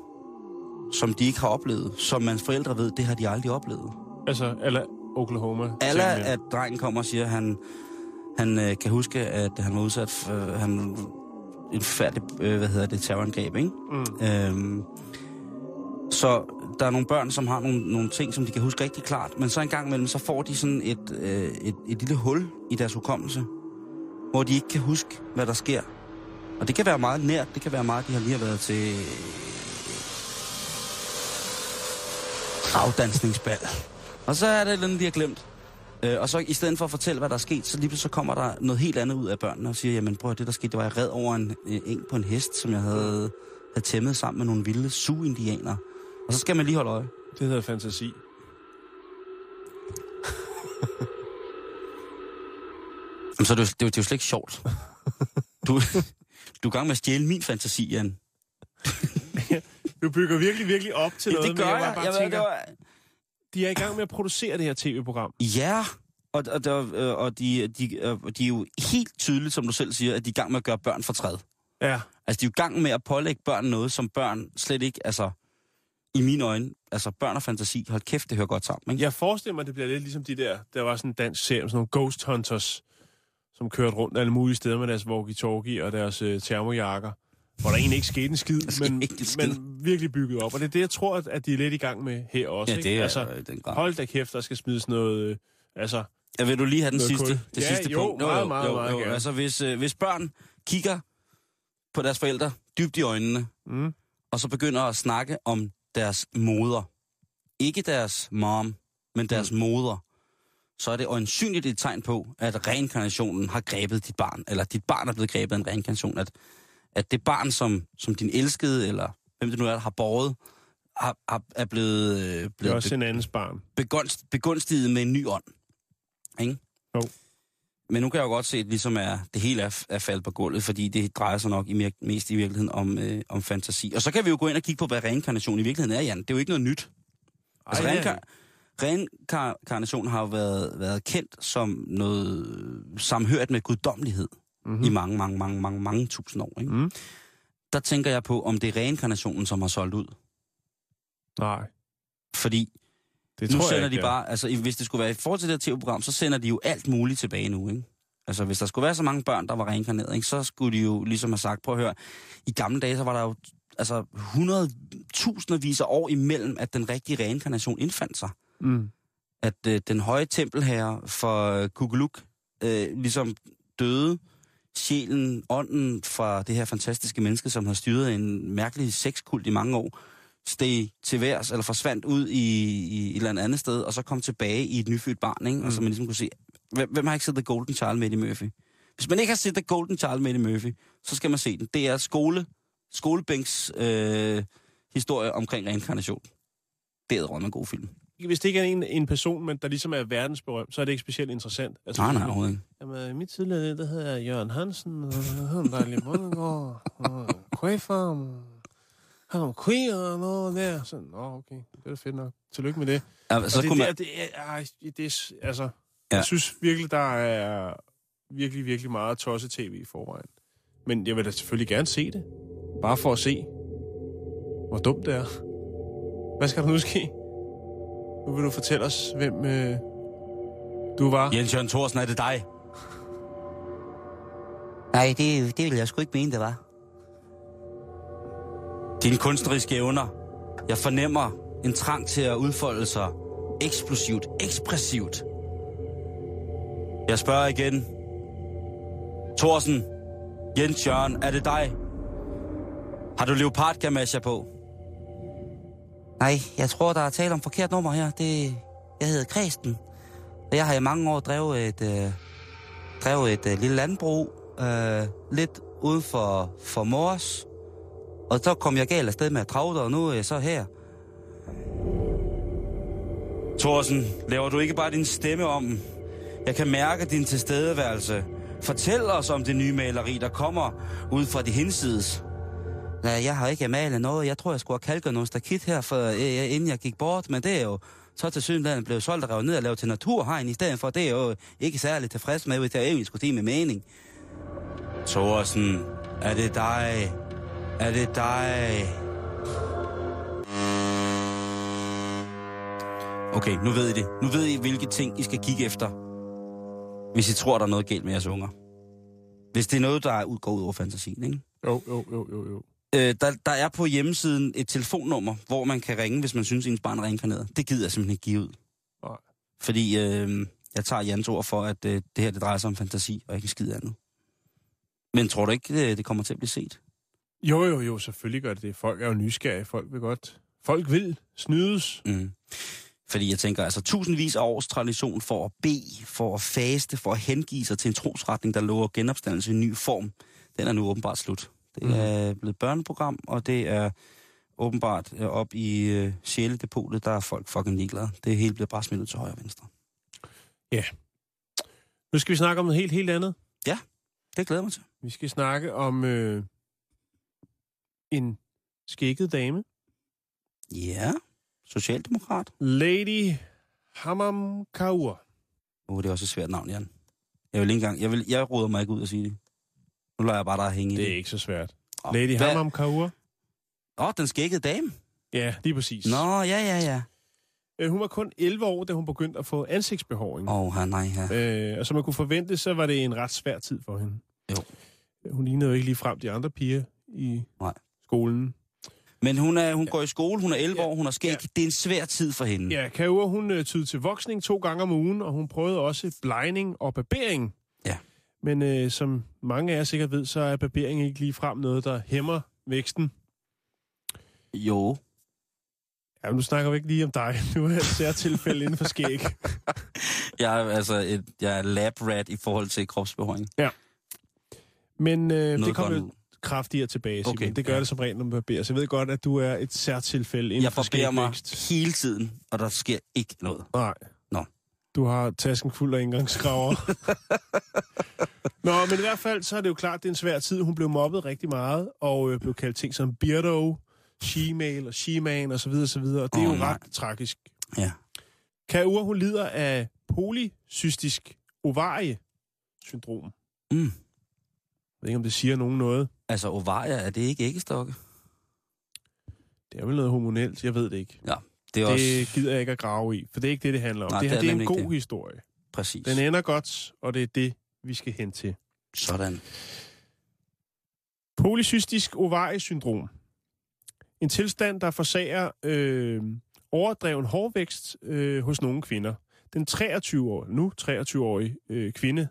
som de ikke har oplevet, som man forældre ved, det har de aldrig oplevet. Altså, eller Oklahoma. Ja. at drengen kommer og siger, at han, han øh, kan huske, at han var udsat for øh, han, en forfærdelig, øh, hvad hedder det, terrorangreb, ikke? Mm. Øhm, så der er nogle børn, som har nogle, nogle ting, som de kan huske rigtig klart, men så en gang imellem, så får de sådan et, øh, et, et lille hul i deres hukommelse, hvor de ikke kan huske, hvad der sker. Og det kan være meget nært, det kan være meget, de har lige været til afdansningsbal. Og så er det et eller andet, de har glemt. Øh, og så i stedet for at fortælle, hvad der er sket, så lige pludselig så kommer der noget helt andet ud af børnene og siger, jamen prøv det der skete, det var jeg red over en øh, eng på en hest, som jeg havde er tæmmet sammen med nogle vilde Sioux-indianere. Og så skal man lige holde øje. Det hedder fantasi. [LAUGHS] Jamen, så er det, jo, det, er jo, det er jo slet ikke sjovt. Du, du er i gang med at stjæle min fantasi, Jan. [LAUGHS] Du bygger virkelig, virkelig op til noget, det gør men jeg. jeg, bare jeg tænker, det var... de er i gang med at producere det her tv-program. Ja, og, og, der, øh, og de, de, øh, de er jo helt tydeligt, som du selv siger, at de er i gang med at gøre børn fortræd. Ja. Altså, de er jo i gang med at pålægge børn noget, som børn slet ikke, altså, i mine øjne, altså børn og fantasi, hold kæft, det hører godt sammen, ikke? Jeg forestiller mig, at det bliver lidt ligesom de der, der var sådan en dansk serie med sådan nogle ghost hunters, som kørte rundt alle mulige steder med deres walkie-talkie og deres øh, termojakker, hvor der egentlig ikke skete en skid, skete men, ikke en skid. men virkelig bygget op. Og det er det, jeg tror, at, de er lidt i gang med her også. Ja, ikke? det er altså, altså, den grad. hold da kæft, der skal smides noget... Øh, altså, Ja, vil du lige have den sidste, kul. det Ja, sidste jo, punkt? meget, meget, meget gerne. Altså, hvis, øh, hvis børn kigger på deres forældre dybt i øjnene, mm, og så begynder at snakke om deres moder, ikke deres mom, men deres mm. moder, så er det øjensynligt et tegn på, at reinkarnationen har grebet dit barn, eller dit barn er blevet grebet af en reinkarnation, at, at det barn, som, som din elskede, eller hvem det nu er, har båret, har, har, er blevet, øh, det er blevet også en andens barn. begunst, begunstiget med en ny ånd. Ikke? Jo. Men nu kan jeg jo godt se, at ligesom er, det hele er, er faldet på gulvet, fordi det drejer sig nok i mest i virkeligheden om, øh, om fantasi. Og så kan vi jo gå ind og kigge på, hvad reinkarnation i virkeligheden er, Jan. Det er jo ikke noget nyt. Altså, Ej, er reinkar- reinkarnation har jo været, været kendt som noget samhørt med guddommelighed mm-hmm. i mange, mange, mange, mange, mange tusind år. Ikke? Mm. Der tænker jeg på, om det er reinkarnationen, som har solgt ud. Nej, Fordi det nu tror sender jeg ikke. de bare, altså i- hvis det skulle være i forhold til det her tv-program, så sender de jo alt muligt tilbage nu, ikke? Altså hvis der skulle være så mange børn, der var reinkarneret, ikke, så skulle de jo ligesom have sagt, prøv at høre, i gamle dage, så var der jo altså 100 tusindvis af år imellem, at den rigtige reinkarnation indfandt sig. Mm. At øh, den høje tempelherre for øh, Kukuluk øh, ligesom døde, sjælen, ånden fra det her fantastiske menneske, som har styret en mærkelig sexkult i mange år, steg til værs, eller forsvandt ud i, i et eller andet sted, og så kom tilbage i et nyfødt barn, ikke? Og så Mm. man ligesom kunne se, hvem, hvem har ikke set The Golden Child med Eddie Murphy? Hvis man ikke har set The Golden Child med Eddie Murphy, så skal man se den. Det er skole, skolebænks øh, historie omkring reinkarnation. Det er en god film. Hvis det ikke er en, en person, men der ligesom er verdensberømt, så er det ikke specielt interessant. Altså, Nej, nej, overhovedet ikke. Jamen, i mit tidligere, der hedder jeg Jørgen Hansen, og han der er lidt Bundegård, og Kvæfarm, han har kvæg og noget der. Så, nå, okay, det er fedt nok. Tillykke med det. Ja, Så det, kunne det, man, er, det, er, det er, altså, ja. Jeg synes virkelig, der er virkelig, virkelig meget tosse-tv i forvejen. Men jeg vil da selvfølgelig gerne se det. Bare for at se, hvor dumt det er. Hvad skal der nu ske? Nu vil du fortælle os, hvem øh, du var. Jens Jørgen Thorsen, er det dig? Nej, det, det vil jeg sgu ikke mene, det var. Dine kunstneriske evner. Jeg fornemmer en trang til at udfolde sig eksplosivt, ekspressivt. Jeg spørger igen. Thorsen, Jens Jørgen, er det dig? Har du leopardgamasjer på? Nej, jeg tror, der er tale om forkert nummer her. Det, jeg hedder Kristen. Og jeg har i mange år drevet et, øh, drevet et øh, lille landbrug, øh, lidt ude for, for Mors. Og så kom jeg galt afsted med at travle, og nu er jeg så her. Thorsen, laver du ikke bare din stemme om? Jeg kan mærke din tilstedeværelse. Fortæl os om det nye maleri, der kommer ud fra de hinsides. Nej, jeg har ikke malet noget. Jeg tror, jeg skulle have kalket nogle stakit her, for, øh, øh, inden jeg gik bort. Men det er jo så til synligheden blevet solgt og revet ned og lavet til naturhegn i stedet for. Det er jo ikke særlig tilfreds med, hvis jeg egentlig skulle sige med mening. Thorsen, er det dig? Er det dig? Okay, nu ved I det. Nu ved I, hvilke ting I skal kigge efter, hvis I tror, der er noget galt med jeres unger. Hvis det er noget, der er ud, går ud over fantasien, ikke? Jo, jo, jo, jo, jo. Øh, der, der er på hjemmesiden et telefonnummer, hvor man kan ringe, hvis man synes, ens barn er reinkarneret. Det gider jeg simpelthen ikke give ud. Nej. Fordi øh, jeg tager Jans ord for, at øh, det her det drejer sig om fantasi, og ikke en skid andet. Men tror du ikke, det, det kommer til at blive set? Jo, jo, jo, selvfølgelig gør det det. Folk er jo nysgerrige. Folk vil godt... Folk vil snydes. Mm. Fordi jeg tænker, altså tusindvis af års tradition for at bede, for at faste, for at hengive sig til en trosretning, der lover genopstandelse i en ny form, den er nu åbenbart slut. Det Mhm. er blevet børneprogram, og det er åbenbart øh, op i øh, sjæledepotet, der er folk fucking ligeglade. Det hele bliver bare smidt til højre og venstre. Nu skal vi snakke om noget helt, helt andet. Det glæder mig til. Vi skal snakke om øh, en skægget dame. Ja, socialdemokrat. Lady Hammam Kaur. Oh, det er også et svært navn, Jan. Jeg vil ikke engang, jeg, vil, jeg råder mig ikke ud at sige det. Nu lader jeg bare dig hænge i Det er ikke så svært. Åh, Lady hvad- Hammam Kaur. Åh, oh, den skækkede dame. Ja, lige præcis. Nå, ja, ja, ja. Øh, hun var kun 11 år, da hun begyndte at få ansigtsbehåring. Åh, oh, nej, ja. Øh, og som man kunne forvente, så var det en ret svær tid for hende. Jo. Hun lignede jo ikke lige frem de andre piger i Nej. skolen. Men hun, er, hun går i skole, hun er 11 Ja. år, hun har skæg. Ja. Det er en svær tid for hende. Ja, Kaur, hun øh, tydede til voksning to gange om ugen, og hun prøvede også blegning og barbering. Ja. Men øh, som mange af jer sikkert ved, så er barbering ikke lige frem noget, der hæmmer væksten. Jo. Ja, nu snakker vi ikke lige om dig. [LAUGHS] Nu er det et særtilfælde inden for skæg. [LAUGHS] Jeg er altså et, jeg er lab rat i forhold til kropsbehåring. Men øh, det kommer jo kraftigere tilbage, Simon. Okay, Det gør ja. det som regel, når man barberer. Så jeg ved godt, at du er et særtilfælde inden Jeg barberer mig hele tiden, og der sker ikke noget. Nej. Nå. Du har tasken fuld af engangskraver. [LAUGHS] Nå, men i hvert fald, så er det jo klart, det er en svær tid. Hun blev mobbet rigtig meget, og øh, blev kaldt ting som Beardo, She-mail og She-man osv. osv. Og det er jo nej. ret tragisk. Ja. Kaur, hun lider af polycystisk ovarie-syndrom. Mm. Jeg ved ikke, om det siger nogen noget. Altså, ovarier, er det ikke æggestokke? Det er vel noget hormonelt, jeg ved det ikke. Ja, det er Det også gider jeg ikke at grave i, for det er ikke det, det handler om. Nej, det det her er det er en god det. historie. præcis. Den ender godt, og det er det, vi skal hen til. Sådan. Polycystisk ovariesyndrom. En tilstand, der forsager øh, overdreven hårvækst øh, hos nogle kvinder. Den 23-årige, nu 23-årige øh, kvinde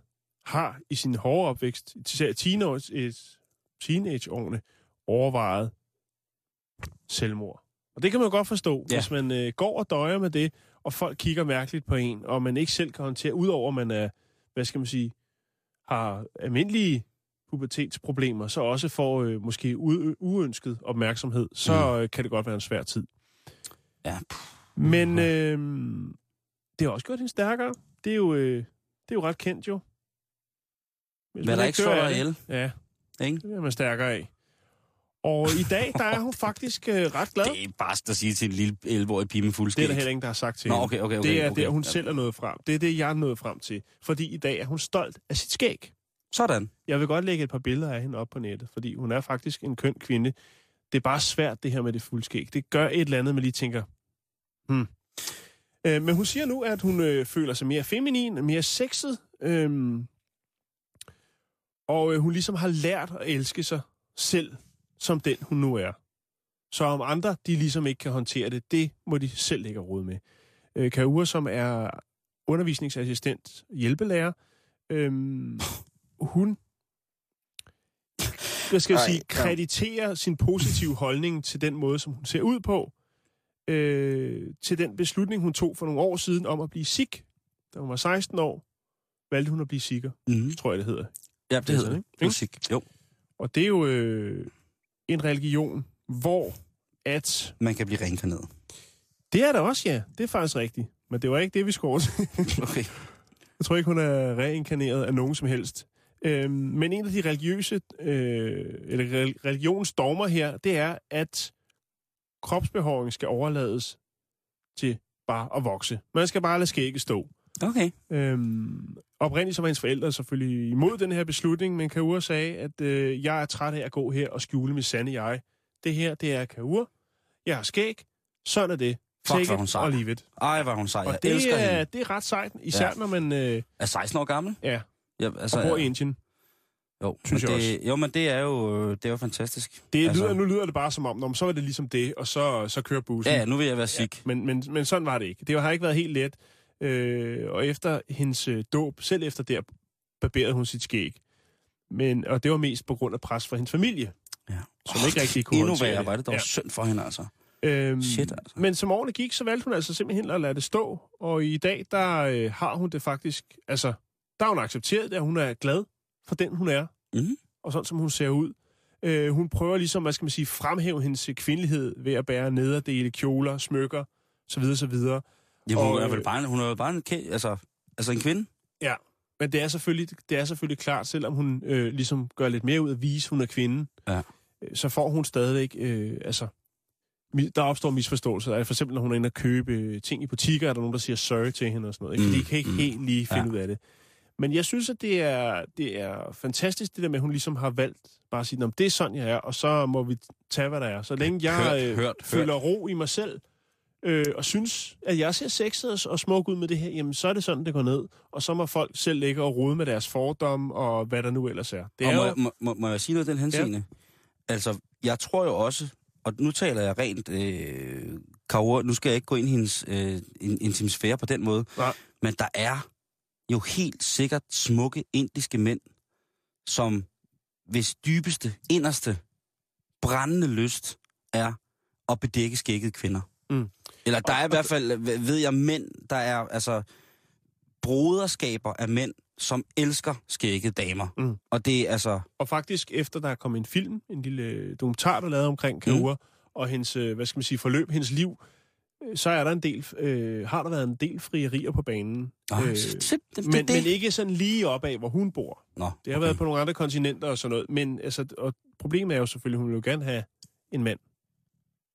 har i sin hårde opvækst, især teenage, teenageårene, overvejet selvmord. Og det kan man jo godt forstå, Ja. hvis man øh, går og døjer med det, og folk kigger mærkeligt på en, og man ikke selv kan håndtere, udover man er, hvad skal man sige, har almindelige pubertetsproblemer, så også får øh, måske u- uønsket opmærksomhed, så øh, kan det godt være en svær tid. Ja. Men øh, det har også gjort hende stærkere. Det er jo, øh, det er jo ret kendt jo. Hvis Hvad der ikke dig det- ihjel, Ja, ikke? det bliver man stærkere af. Og i dag, der er hun faktisk øh, ret glad. [LAUGHS] Det er bare at sige til en lille 11-årig pige med fuld Det er der heller ingen, der har sagt til Nå, okay, okay, okay. det er okay. der, hun Ja. selv er nået frem. Det er det, jeg er nået frem til. Fordi i dag er hun stolt af sit skæg. Sådan. Jeg vil godt lægge et par billeder af hende op på nettet, fordi hun er faktisk en køn kvinde. Det er bare svært, det her med det fuldskæg. Det gør et eller andet, man lige tænker, hmm. Øh, men hun siger nu, at hun øh, føler sig mere feminin, mere sexet, øh, og øh, hun ligesom har lært at elske sig selv, som den hun nu er. Så om andre, de ligesom ikke kan håndtere det, det må de selv ikke råd med. Øh, Kaur, som er undervisningsassistent, hjælpelærer, øh, [LAUGHS] hun hvad skal jeg sige, krediterer sin positive holdning til den måde, som hun ser ud på, øh, til den beslutning, hun tog for nogle år siden om at blive sick. Da hun var 16 år, valgte hun at blive sikker, Mm. tror jeg, det hedder. Ja, det Det er hedder det. ikke? Musik. Jo. Og det er jo øh, en religion, hvor at... Man kan blive reinkarneret. Det er der også, ja. Det er faktisk rigtigt. Men det var ikke det, vi skulle. [LAUGHS] Okay. Jeg tror ikke, hun er reinkarneret af nogen som helst. Øhm, men en af de religiøse, øh, eller rel- religions dogmer her, det er, at kropsbehåring skal overlades til bare at vokse. Man skal bare lade skægget stå. Okay. Øhm, oprindeligt så var hendes forældre selvfølgelig imod den her beslutning, men Kaur sagde, at øh, jeg er træt af at gå her og skjule mit sande jeg. Det her, det er Kaur. Jeg har skæg. Sådan er det. Fuck, Take it hun sej. og leave it. Ej, er hun sej. Jeg Og det elsker er, hende. det er ret sejt, især Ja. når man øh, Er 16 år gammel? ja, Ja, altså, og bor i Indien. Jo, synes men jeg det, Jo, men det er jo, det er jo fantastisk. Det Altså- lyder, nu lyder det bare som om, nå, men så var det ligesom det, og så, så kører bussen. Ja, nu vil jeg være sick. Men, men, men sådan var det ikke. Det har ikke været helt let. Øh, og efter hendes øh, dåb, selv efter der, barberede hun sit skæg. Men, og det var mest på grund af pres fra hendes familie, Ja. som ikke rigtig kunne Endnu værre var det dog Ja. synd for hende, altså. Øhm, Shit, altså. Men som årene gik, så valgte hun altså simpelthen at lade det stå. Og i dag, der øh, har hun det faktisk... Altså, der har hun accepteret det, at hun er glad for den, hun er. Mhm. Og sådan, som hun ser ud. Øh, hun prøver ligesom, hvad skal man sige, fremhæve hendes kvindelighed ved at bære nederdele, kjoler, smykker, så videre, så videre. Jamen, hun Og, er vel øh, bare, hun er vel bare en, altså, altså en kvinde. Ja, men det er selvfølgelig, det er selvfølgelig klart, selvom hun øh, ligesom gør lidt mere ud af at vise, hun er kvinde, Ja. øh, så får hun stadigvæk, øh, altså, der opstår misforståelser. Altså, For eksempel, når hun er inde og købe øh, ting i butikker, er der nogen, der siger sorry til hende og sådan noget. Ikke? Fordi Mm, de kan ikke mm. helt lige finde Ja. ud af det. Men jeg synes, at det er, det er fantastisk, det der med, at hun ligesom har valgt bare at sige, "Nå, men det er sådan, jeg er, og så må vi tage, hvad der er. Så længe jeg Hørt, øh, hørt, føler ro i mig selv, øh, og synes, at jeg ser sexet og- og smuk ud med det her, jamen så er det sådan, det går ned. Og så må folk selv ligge og rode med deres fordomme og hvad der nu ellers er. Det og er må, jo, må, må, må jeg sige noget i den henseende? Ja. Altså, jeg tror jo også, og nu taler jeg rent øh, Kaur, nu skal jeg ikke gå ind i hendes øh, in, intimisfære på den måde, Nej. men der er jo helt sikkert smukke indiske mænd, som hvis dybeste, inderste, brændende lyst er at bedække skægget kvinder. Mm. Eller der er i hvert fald, ved jeg, mænd, der er altså broderskaber af mænd, som elsker skægget damer. Mm. Og det er altså... og faktisk efter der er kommet en film, en lille dokumentar, der er lavet omkring Kaur, mm. og hendes, øh, hvad skal man sige, forløb, hendes liv, øh, så er der en del, øh, har der været en del frierier på banen. Nå, Øh, det, det, Men, det, men ikke sådan lige op af, hvor hun bor. Nå, Det har været på nogle andre kontinenter og sådan noget. Men altså, og problemet er jo selvfølgelig, at hun vil jo gerne have en mand.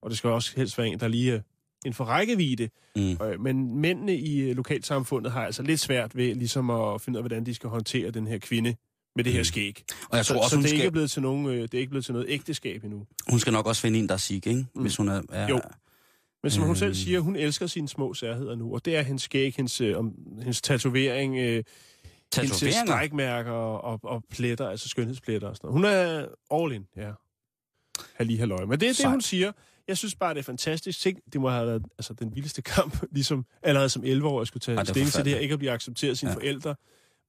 Og det skal også helst være en, der lige er en for rækkevidde. Mm. Øh, Men mændene i øh, lokalsamfundet har altså lidt svært ved ligesom at finde ud af, hvordan de skal håndtere den her kvinde med det her Mm. skæg. Og jeg Så, tror også, så det, er ikke skal, blevet til nogen, øh, det er ikke blevet til noget ægteskab endnu. hun skal nok også finde en, der er sig, ikke? Mm. Hvis hun er... er Jo. Men som hun selv Øh. siger, hun elsker sine små særheder nu. Og det er hendes skæg, hendes, øh, om, hendes tatovering, øh, hendes strækmærker og, og, pletter, altså skønhedspletter og sådan noget. Hun er all in, ja. Halli halløj. Men det er det, hun siger. Jeg synes bare, det er fantastisk. Tænk, det må have været altså, den vildeste kamp, [LAUGHS] ligesom allerede som 11 år, jeg skulle tage Ej, det stilling til det her, ikke at blive accepteret af sine Ja. forældre.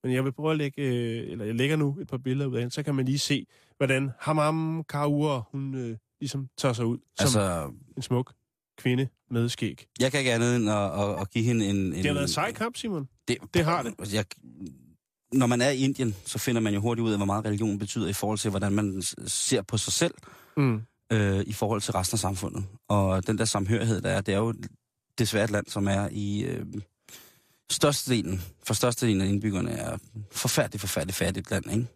Men jeg vil prøve at lægge, øh, eller jeg lægger nu et par billeder ud af hende, så kan man lige se, hvordan Hamam Kaur, hun øh, ligesom tager sig ud som altså, en smuk kvinde med skæg. jeg kan ikke andet end at, at, at give hende en... en Det har været en sej kamp, Simon. Det, Det har det. Altså, Jeg, når man er i Indien, så finder man jo hurtigt ud af, hvor meget religion betyder i forhold til, hvordan man ser på sig selv Mm. Øh, i forhold til resten af samfundet. Og den der samhørighed, der er, det er jo desværre et land, som er i... Øh, størstedelen, for størstedelen af indbyggerne er forfærdeligt, forfærdeligt fattigt land, ikke?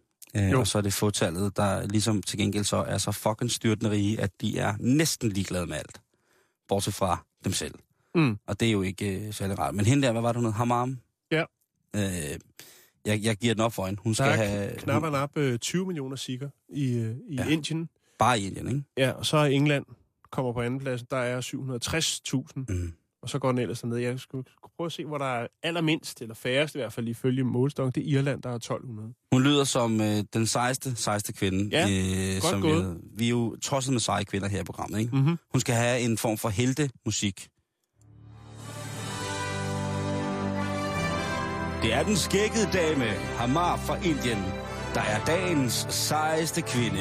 Øh, Jo. og så er det fåtallet, der ligesom til gengæld så er så fucking styrtende rige, at de er næsten ligeglade med alt. Bortset fra dem selv. Mm. Og det er jo ikke øh, særlig rart. Men hende der, hvad var det, hun hed? Hamam? Ja. Øh, jeg, jeg giver den op for hende. Hun Der skal er have... knap og nap øh, 20 millioner sikker i, øh, i ja. Indien. Bare i Indien, ikke? Ja, og så er England kommer på anden plads. Der er 760.000, Mm. og så går den ellers derned. Jeg skulle prøve at se, hvor der er allermindst, eller færrest i hvert fald ifølge målstok. Det er Irland, der er 1200. Hun lyder som øh, den sejeste, sejeste kvinde. Ja, øh, godt som gået. Vi, vi er jo tosset med seje kvinder her i programmet, ikke? Mm-hmm. Hun skal have en form for heltemusik. Det er den skækkede dame, Hamar fra Indien, der er dagens sejeste kvinde.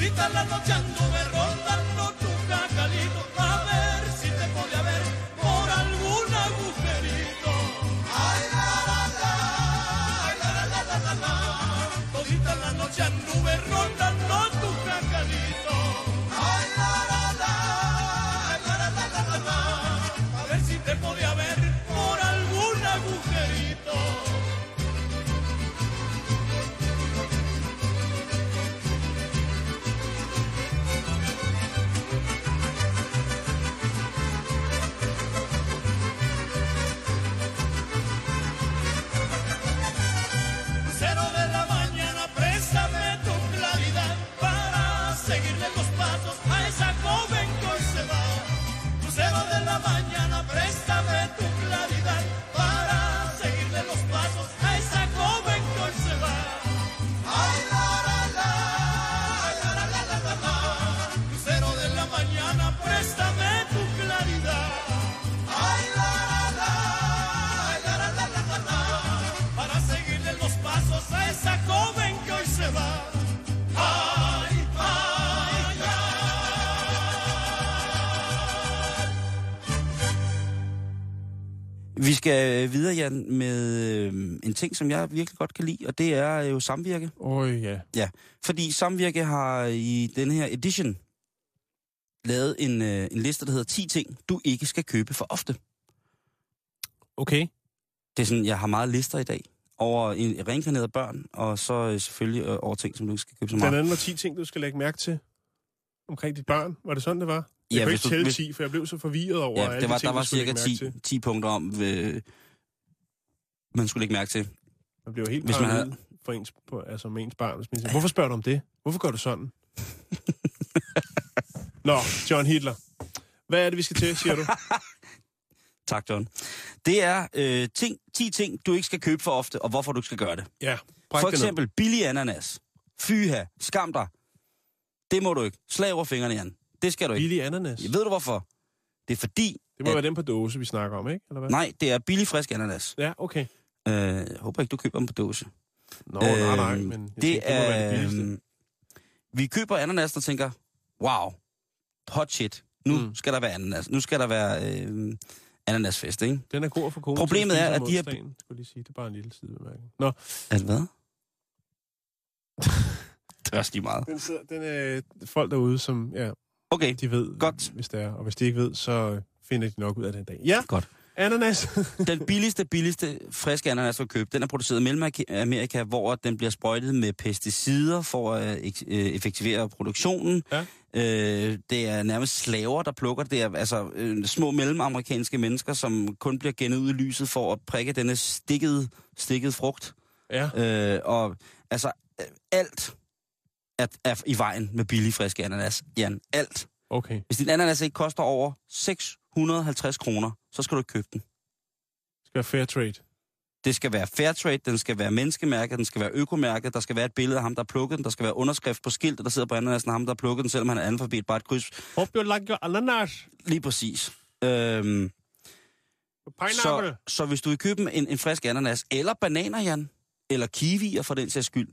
Todita la noche anduve rondando la mañana, préstame tu skal øh, videre, Jan, med øh, en ting, som jeg virkelig godt kan lide, og det er jo samvirke. Åh, oh, ja. Ja, fordi Samvirke har i den her edition lavet en, øh, en liste, der hedder 10 ting, du ikke skal købe for ofte. Okay. Det er sådan, jeg har meget lister i dag over en reinkarnerede børn, og så øh, selvfølgelig øh, over ting, som du ikke skal købe så Den meget. anden var 10 ting, du skal lægge mærke til omkring dit barn. Var det sådan, det var? Jeg Ja, hvis ikke tælle hvis- 10, for jeg blev så forvirret over alle Ja, de det var, ting, der var cirka lægge mærke 10, til. 10 punkter om, øh, man skulle lægge mærke til. Man bliver helt Hvis man paranoid for ens, på, altså med ens barn. Hvis man siger, Hvorfor spørger du om det? Hvorfor gør du sådan? [LAUGHS] Nå, John Hitler. Hvad er det, vi skal til, siger du? [LAUGHS] Tak, John. Det er øh, ting, 10 ting, du ikke skal købe for ofte, og hvorfor du ikke skal gøre det. Ja, For eksempel billig ananas. Fyha, skam dig. Det må du ikke. Slag over fingrene, Jan. Det skal du ikke. Billig ananas. Jeg ved du hvorfor? Det er fordi... Det må at- være den på dåse, vi snakker om, ikke? Eller hvad? Nej, det er billig frisk ananas. Ja, okay. Øh, jeg håber ikke, du køber dem på dåse. Nå, nej, nej, Øhm, men det tænkte, det det er... billigste. øhm, vi køber ananas og tænker, wow, hot shit. Nu Mm. skal der være ananas. Nu skal der være øh, ananasfest, ikke? Den er god for konen. Problemet er, at de her- Skulle lige sige. Det er bare en lille sidebemærkning. Nå, det hvad? [LAUGHS] det er også lige meget. den, sidder, den er folk derude, som ja, Okay, de ved, Godt. hvis det er. Og hvis de ikke ved, så øh, finder de nok ud af det en dag. Ja, godt. ananas. [LAUGHS] Den billigste, billigste friske ananas for køb, den er produceret i Mellemamerika, hvor den bliver sprøjtet med pesticider for at ek- øh, effektivere produktionen. Ja. Øh, det er nærmest slaver, der plukker det. er altså øh, små mellemamerikanske mennesker, som kun bliver gennet ud i lyset for at prikke denne stikkede, stikkede frugt. ja, Øh, og altså, øh, alt er, er i vejen med billig friske ananas. Jan, alt. okay. Hvis din ananas ikke koster over 650 kroner, så skal du ikke købe den. Det skal være fair trade. Det skal være fair trade, den skal være menneskemærket, den skal være økomærket, der skal være et billede af ham, der har plukket den, der skal være underskrift på skiltet, der sidder på ananasen af ham, der har plukket den, selvom han er analfabet, bare et kryds. Hope you like your ananas. Lige præcis. Øhm, så, så hvis du vil købe en, en frisk ananas, eller bananer, Jan, eller kiwier for den sags skyld,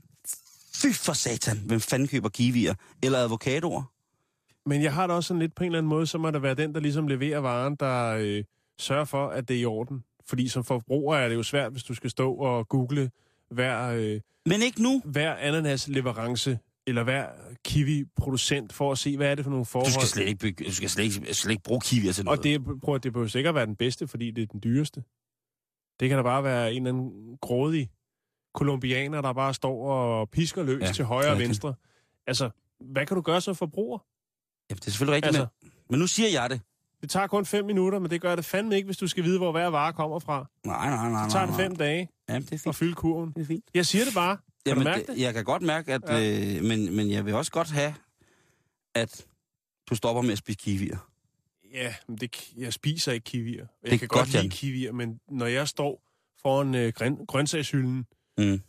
fy for satan, hvem fanden køber kiwier? Eller avocadoer? Men jeg har da også sådan lidt på en eller anden måde, så må det være den, der ligesom leverer varen, der øh, sørger for, at det er i orden. Fordi som forbruger er det jo svært, hvis du skal stå og google hver, øh, Men ikke nu. hver ananasleverance eller hver kiwi-producent for at se, hvad er det for nogle forhold. Du skal slet ikke, bygge, du skal slet ikke, slet ikke bruge kiwier til noget. Og det, prøv, at- det behøver sikkert være den bedste, fordi det er den dyreste. Det kan da bare være en eller anden grådig kolumbianer, der bare står og pisker løs Ja, ja, til højre det og venstre. Altså, hvad kan du gøre som forbruger? Jamen, det er selvfølgelig rigtigt, Altså- men, men nu siger jeg det. Det tager kun fem minutter, men det gør det fandme ikke, hvis du skal vide, hvor hver vare kommer fra. Nej, nej, nej, Det tager nej, det nej. fem dage Jamen, det er at fint. fylde kurven. Det er fint. Jeg siger det bare. Kan Jamen, du mærke det? Jeg kan godt mærke, at... Ja. Øh, men, men jeg vil også godt have, at du stopper med at spise kiwier. Ja, men det, jeg spiser ikke kiwier. Jeg er kan godt, godt lide kiwier, men når jeg står foran øh, grøn, grøntsagshylden Mm.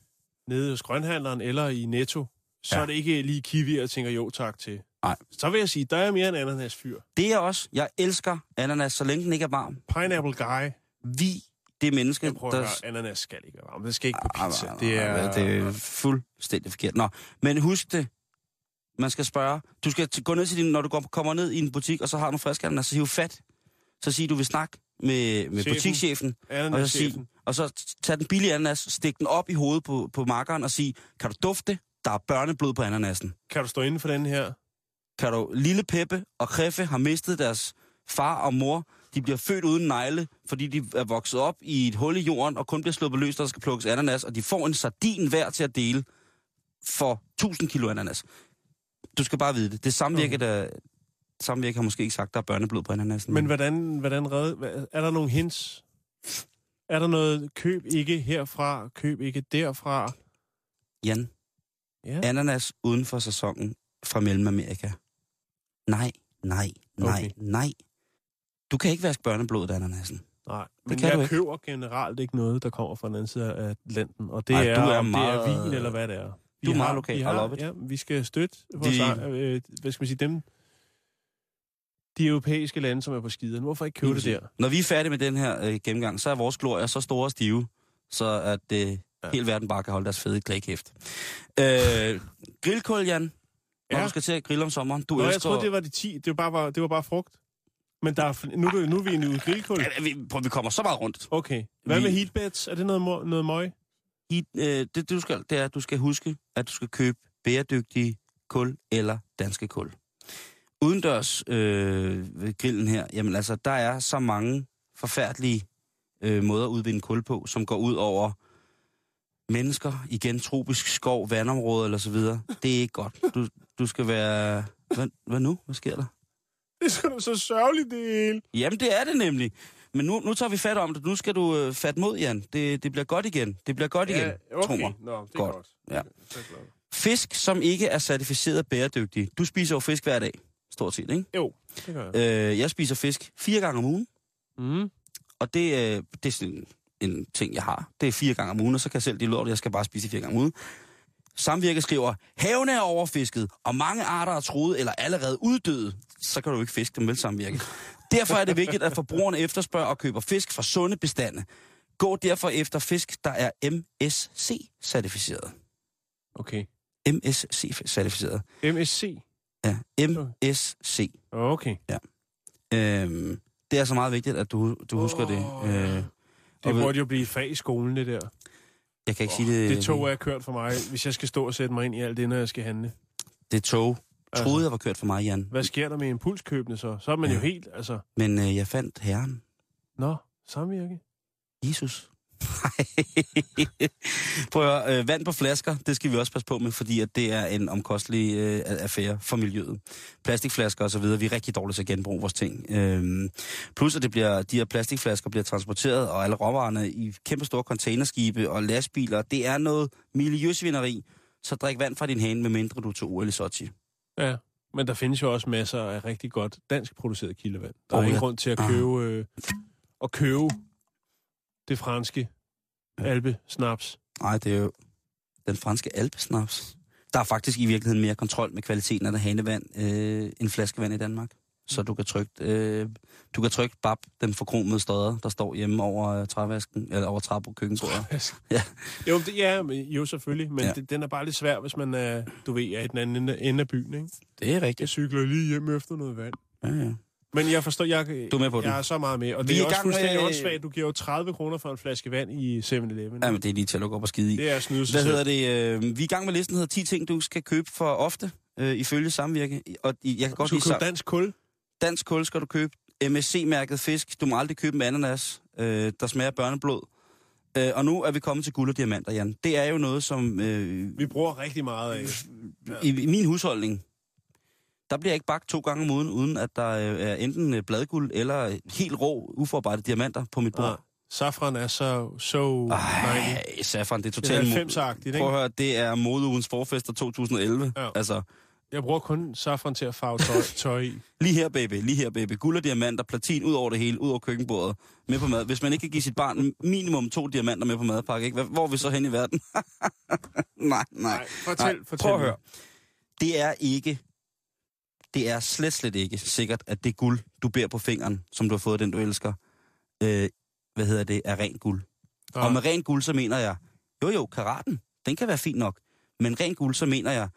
nede hos grønhandleren eller i Netto, så Ja. er det ikke lige kiwier, jeg tænker jo tak til. Nej. Så vil jeg sige, der er mere en ananasfyr. Det er også... Jeg elsker ananas, så længe den ikke er varm. Pineapple guy. Vi, det menneske, Jeg prøver der... at høre, ananas skal ikke være varm. Det skal ikke på Ah, pizza. nej, nej, Det er... det er fuldstændig forkert. Nå, men husk det. Man skal spørge. Du skal gå ned til din, når du kommer ned i en butik, og så har du frisk ananas, så hiv fat. Så sig, du vil snakke med, med Chefen. butikschefen, og så, Ananaschefen. sig, og så tag den billige ananas, stik den op i hovedet på, på makkeren og sige, kan du dufte? Der er børneblod på ananasen. Kan du stå inden for den her? Kan du, lille Peppe og Kreffe har mistet deres far og mor. De bliver født uden negle, fordi de er vokset op i et hul i jorden, og kun bliver sluppet løs, når der skal plukkes ananas, og de får en sardin hver til at dele for 1000 kilo ananas. Du skal bare vide det. Det samvirke, der, samvirke har måske ikke sagt, der er børneblod på ananasen. Men hvordan, hvordan red, hvad- er der nogle hints? Er der noget, køb ikke herfra, køb ikke derfra? Jan, Ja. ananas uden for sæsonen fra Mellemamerika. Nej, nej, nej, Okay. nej. Du kan ikke vaske børneblod, ananasen. Nej, men kan du jeg køber generelt ikke noget, der kommer fra den anden side af Atlanten. Og det Ej, er, du er meget- det er vin, eller hvad det er. Vi Du er meget lokal. Ja, vi skal støtte vores, De- de, øh, hvad skal man sige, dem, de europæiske lande, som er på skideren. Hvorfor ikke købe det der? Når vi er færdige med den her øh, gennemgang, så er vores glorier så store og stive, så at øh, ja. Hele verden bare kan holde deres fede klækæft. Øh, grillkål, Jan. Når Ja. du skal til at grille om sommeren. Du Nå, jeg elsker... troede, det var de 10. Det var bare, var, det var bare frugt. Men der er, nu, er det- nu er vi inde i grillkål. Ja, vi, prøv, vi kommer så meget rundt. Okay. Hvad Vi- med heatbeds? Er det noget, noget møg? I, øh, det, det, du skal, det er, at du skal huske, at du skal købe bæredygtige kul eller danske kul. Udendørs øh, ved grillen her, jamen altså, der er så mange forfærdelige øh, måder at udvinde kul på, som går ud over mennesker, igen tropisk skov, vandområde eller så videre. Det er ikke godt. Du, du skal være... Hvad, hvad nu? Hvad sker der? Det er da så sørgeligt, det hele. Jamen, det er det nemlig. Men nu, nu tager vi fat om det. Nu skal du øh, fat mod, Jan. Det, det bliver godt igen. Det bliver godt igen, tro mig. Nå, det er Godt. godt. Ja. Fisk, som ikke er certificeret bæredygtig. Du spiser jo fisk hver dag, stort set, ikke? Jo, det gør jeg. Øh, jeg spiser fisk fire gange om ugen, Mm. og det, øh, det er sådan en, en ting, jeg har. Det er fire gange om ugen, og så kan jeg selv de lort, jeg skal bare spise fire gange om ugen. Samvirke skriver, haven er overfisket, og mange arter er troet eller allerede uddøde. Så kan du ikke fiske dem vel samvirke. [LAUGHS] Derfor er det vigtigt, at forbrugerne efterspørger og køber fisk fra sunde bestande. Gå derfor efter fisk, der er MSC-certificeret. Okay. MSC-certificeret. MSC. Ja, MSC. Okay. Øhm, det er så meget vigtigt, at du, du husker det. Åh, ja. Øh, Det burde jo blive et fag i skolen, det der. jeg kan ikke sige det. Det tog er kørt for mig, hvis jeg skal stå og sætte mig ind i alt det, når jeg skal handle. Det tog. Altså. Troede jeg var kørt for mig, Jan. Hvad sker der med impulskøbene så? Så er man Ja. jo helt, altså... Men øh, jeg fandt herren. Nå, samvirke. Jesus. Prøv at høre, øh, vand på flasker, det skal vi også passe på med, fordi at det er en omkostelig øh, affære for miljøet. Plastikflasker og så videre, vi er rigtig dårlige til at genbruge vores ting. Øhm, plus at det bliver, de her plastikflasker bliver transporteret, og alle råvarerne i kæmpe store containerskibe og lastbiler, det er noget miljøsvineri. Så drik vand fra din hane, medmindre du er til OL i Sochi. Ja, men der findes jo også masser af rigtig godt dansk produceret kildevand. Der er Åh, ingen ja. grund til at Ah. købe, øh, at købe det franske alpe-snaps. Nej, det er jo den franske alpesnaps. Der er faktisk i virkeligheden mere kontrol med kvaliteten af det hanevand øh, end flaskevand i Danmark. Så du kan trykke, øh, du kan trykke bab, den forkromede støder, der står hjemme over øh, trævasken, eller over træ på køkkenbordet. Ja. Jo, det, ja, jo selvfølgelig, men Ja. det, den er bare lidt svær, hvis man er, du ved, er i den anden ende af byen, ikke? Det er rigtigt. Jeg cykler lige hjem efter noget vand. Ja, ja. Men jeg forstår, jeg, Du er med på den. jeg er så meget med. Og Vi det er er, også gang med- fuldstændig åndssvagt. Du giver jo 30 kroner for en flaske vand i 7-Eleven. ja, men det er lige til at lukke op og skide i. det er at snyde sig Hvad hedder det? Øh, vi er i gang med listen, der hedder 10 ting, du skal købe for ofte, øh, ifølge samvirke. Og jeg kan Du godt skal købe dansk kul. dansk kul skal du købe. MSC-mærket fisk. Du må aldrig købe en ananas, øh, der smager børneblod. Øh, og nu er vi kommet til guld og diamanter, Jan. Det er jo noget, som øh, Vi bruger rigtig meget af. i, i min husholdning, der bliver ikke bagt to gange om ugen, uden at der øh, er enten øh, bladguld eller helt rå, uforarbejdede diamanter på mit Nej, bord. safran er så, så. Ej, Safran, det er Det er totalt... mo- 90-agtigt, ikke? Prøv at høre, det er modeugens forfester 2011. Ja. Altså, Jeg bruger kun safran til at farve tøj, [LAUGHS] tøj i. lige her, baby, lige her, baby. Guld og diamanter, platin ud over det hele, ud over køkkenbordet, med på mad. Hvis man ikke kan give sit barn minimum to diamanter med på madpakke, ikke? Hvor er vi så hen i verden? [LAUGHS] nej, nej. Nej, fortæl, nej. fortæl. Prøv at høre. Det er ikke, det er slet, slet ikke sikkert, at det guld, du bærer på fingeren, som du har fået den, du elsker, øh, hvad hedder det, er rent guld. Ja. Og med rent guld, så mener jeg, jo jo, karaten, den kan være fin nok. Men rent guld, så mener jeg,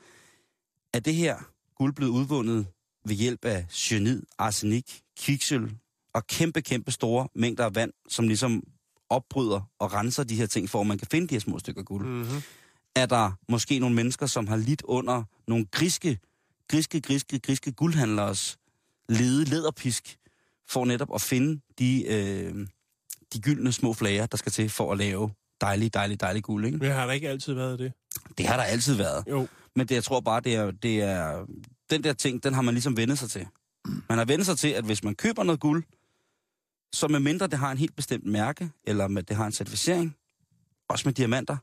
at det her guld blevet udvundet ved hjælp af cyanid, arsenik, kviksøl og kæmpe, kæmpe store mængder af vand, som ligesom opbryder og renser de her ting, for at man kan finde de her små stykker guld. Mm. Mm-hmm. Er der måske nogle mennesker, som har lidt under nogle griske, griske, griske, griske guldhandlers lede læderpisk, for netop at finde de, øh, de gyldne små flager, der skal til for at lave dejlig, dejlig, dejlig guld. Ikke? Men har der ikke altid været det? Det har der altid været. Jo. Men det, jeg tror bare, det er, det er... Den der ting, den har man ligesom vendt sig til. Man har vendt sig til, at hvis man køber noget guld, så med mindre det har en helt bestemt mærke, eller med, det har en certificering, også med diamanter,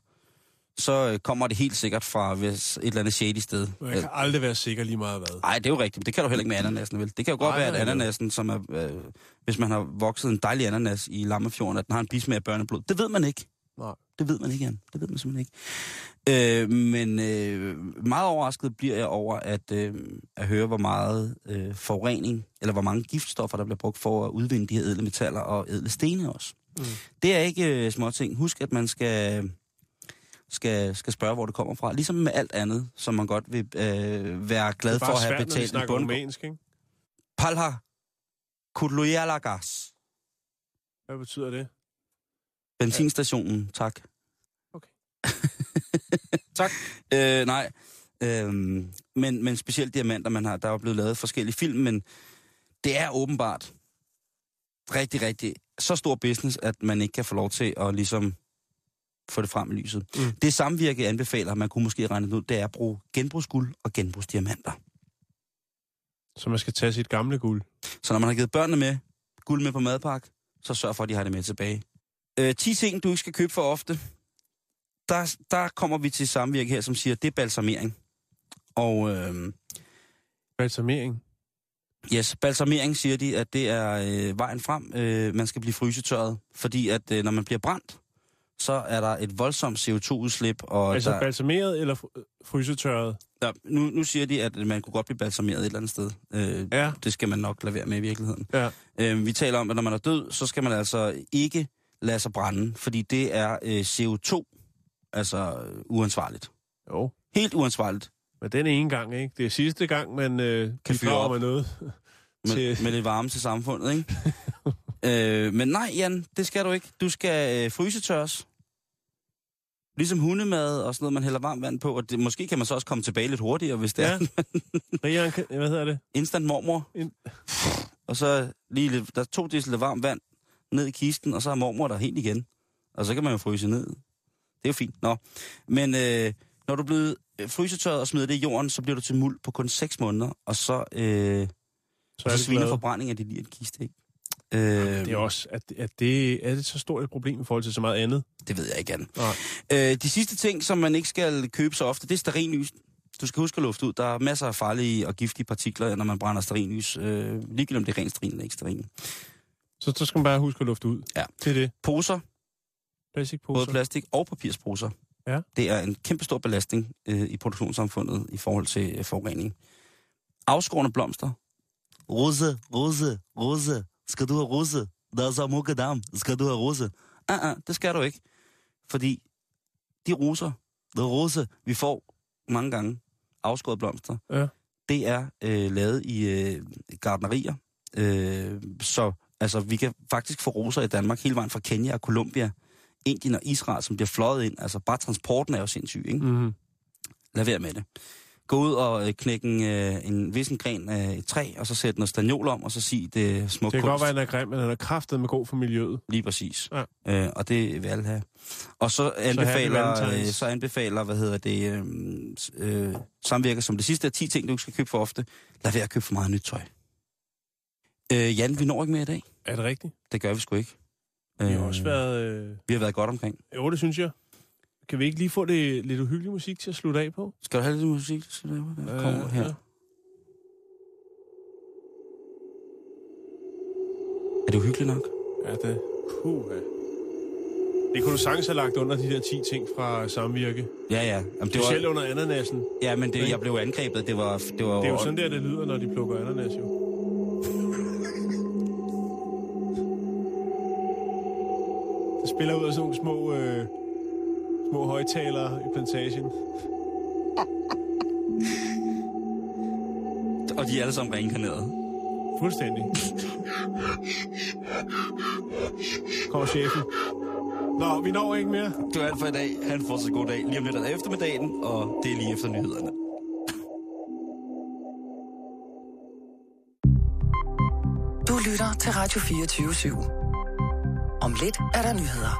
så øh, kommer det helt sikkert fra hvis et eller andet shady sted. Man kan aldrig være sikker lige meget hvad. Nej, det er jo rigtigt. Det kan du heller ikke med ananasen, vel? Det kan jo godt Nej, være, at ananasen, som er, øh, hvis man har vokset en dejlig ananas i Lammefjorden, at den har en bismag af børneblod. Det ved man ikke. Nej. Det ved man ikke, Jan. Det ved man simpelthen ikke. Øh, men øh, meget overrasket bliver jeg over at, øh, at høre, hvor meget øh, forurening, eller hvor mange giftstoffer, der bliver brugt for at udvinde de her ædle metaller og ædle stene også. Mm. Det er ikke øh, småting. Husk, at man skal, skal, skal spørge, hvor det kommer fra. Ligesom med alt andet, som man godt vil øh, være glad Det for at have svært, betalt en bund. romansk, ikke? Palha Kudlujalagas. Hvad betyder det? Benzinstationen, tak. Okay. [LAUGHS] tak. Øh, nej. Øhm, men, men specielt diamanter, man har, der er blevet lavet forskellige film, men det er åbenbart rigtig, rigtig så stor business, at man ikke kan få lov til at ligesom få det frem i lyset. Mm. Det samvirke anbefaler, man kunne måske regne det ud, det er at bruge genbrugsguld og genbrugsdiamanter. Så man skal tage sit gamle guld. Så når man har givet børnene med guld med på madpakke, så sørg for, at de har det med tilbage. Øh, 10 ting, du ikke skal købe for ofte. Der, der kommer vi til samvirke her, som siger, det er balsamering. Og øh, Balsamering. yes, balsamering siger de, at det er øh, vejen frem. Øh, man skal blive frysetørret, fordi at øh, når man bliver brændt, så er der et voldsomt CO2-udslip. Og Altså der, balsameret eller fr- frysetørret? der, nu, nu siger de, at man kunne godt blive balsameret et eller andet sted. Øh, Ja. Det skal man nok lade være med i virkeligheden. Ja. Øh, vi taler om, at når man er død, så skal man altså ikke lade sig brænde, fordi det er øh, CO2, altså øh, uansvarligt. Jo. Helt uansvarligt Men den ene gang, ikke? Det er sidste gang, man øh, Kan fyre op. med noget. [LAUGHS] med, Til- med lidt varme til samfundet, ikke? [LAUGHS] øh, men nej, Jan, det skal du ikke. Du skal øh, frysetørres. Ligesom hundemad og sådan noget, man hælder varmt vand på. Og det, måske kan man så også komme tilbage lidt hurtigere, hvis det Ja. er [LAUGHS] Rian, hvad hedder det? instant mormor. In- Og så lige lidt, der er to deciliter varmt vand ned i kisten, og så er mormor der helt igen. Og så kan man jo fryse ned. Det er jo fint. Nå. Men øh, når du er blevet øh, frysetørret og smider det i jorden, så bliver du til muld på kun 6 måneder, og så, øh, Så så er det sviner glad. forbrænding af det lige et kiste, ikke? Øh, Det er også, at, at det, er det så stort et problem i forhold til så meget andet? Det ved jeg ikke, Jan. Nej. Øh, de sidste ting, som man ikke skal købe så ofte, det er stearinlys. Du skal huske at lufte ud. Der er masser af farlige og giftige partikler, når man brænder stearinlys. Øh, ligegyldigt om det er ren stearin eller ikke stearin. Så, så skal man bare huske at lufte ud. Ja. Det er det. Poser, Plastikposer. både plastik og papirsposer. Ja. Det er en kæmpe stor belastning øh, i produktionssamfundet i forhold til øh, forurening. Afskårne blomster. Rose, rose, rose. Skal du have rose? Der er så mukke dam. Skal du have rose? Ah, ah, det skal du ikke. Fordi de roser, the rose, vi får mange gange, afskåret blomster, Ja. det er øh, lavet i øh, gardnerier. Øh, så altså, vi kan faktisk få roser i Danmark hele vejen fra Kenya og Colombia, Indien og Israel, som bliver fløjet ind. Altså bare transporten er jo sindssyg, ikke? Mm-hmm. Lad være med det. Gå ud og øh, knække en, øh, en vissen gren af et træ, og så sætte noget stagnol om, og så sig det smuk Det kan godt kunst. være, at den er grim, men den er kraftet med god for miljøet. Lige præcis. Ja. Øh, og det vil alle have. Og så anbefaler, Valentines. øh, så anbefaler hvad hedder det, øh, øh, samvirker som det sidste af 10 ting, du ikke skal købe for ofte. Lad være at købe for meget nyt tøj. Øh, Jan, vi når ikke mere i dag. Er det rigtigt? Det gør vi sgu ikke. Vi har Øh, også været... Øh... vi har været godt omkring. Jo, det synes jeg. Kan vi ikke lige få det lidt uhyggelig musik til at slutte af på? Skal du have lidt musik? Skal du have? Der kommer her. ja. Er det uhyggeligt nok? Ja, det... Puh, Det kunne du sagtens have lagt under de der 10 ting fra samvirke. Ja, ja. Jamen, det Specielt var, under ananasen. ja, men det, jeg blev angrebet. Det var, det var, Det er jo sådan der, det lyder, når de plukker ananas, jo. [LAUGHS] Det spiller ud af sådan nogle små, øh, små højtalere i plantagen. Og de er alle sammen reinkarneret. Fuldstændig. Kommer chefen. Nå, vi når ikke mere. Det var alt for i dag. Han får så god dag. Lige om lidt er eftermiddagen, og det er lige efter nyhederne. Du lytter til Radio 24 /7. Om lidt er der nyheder.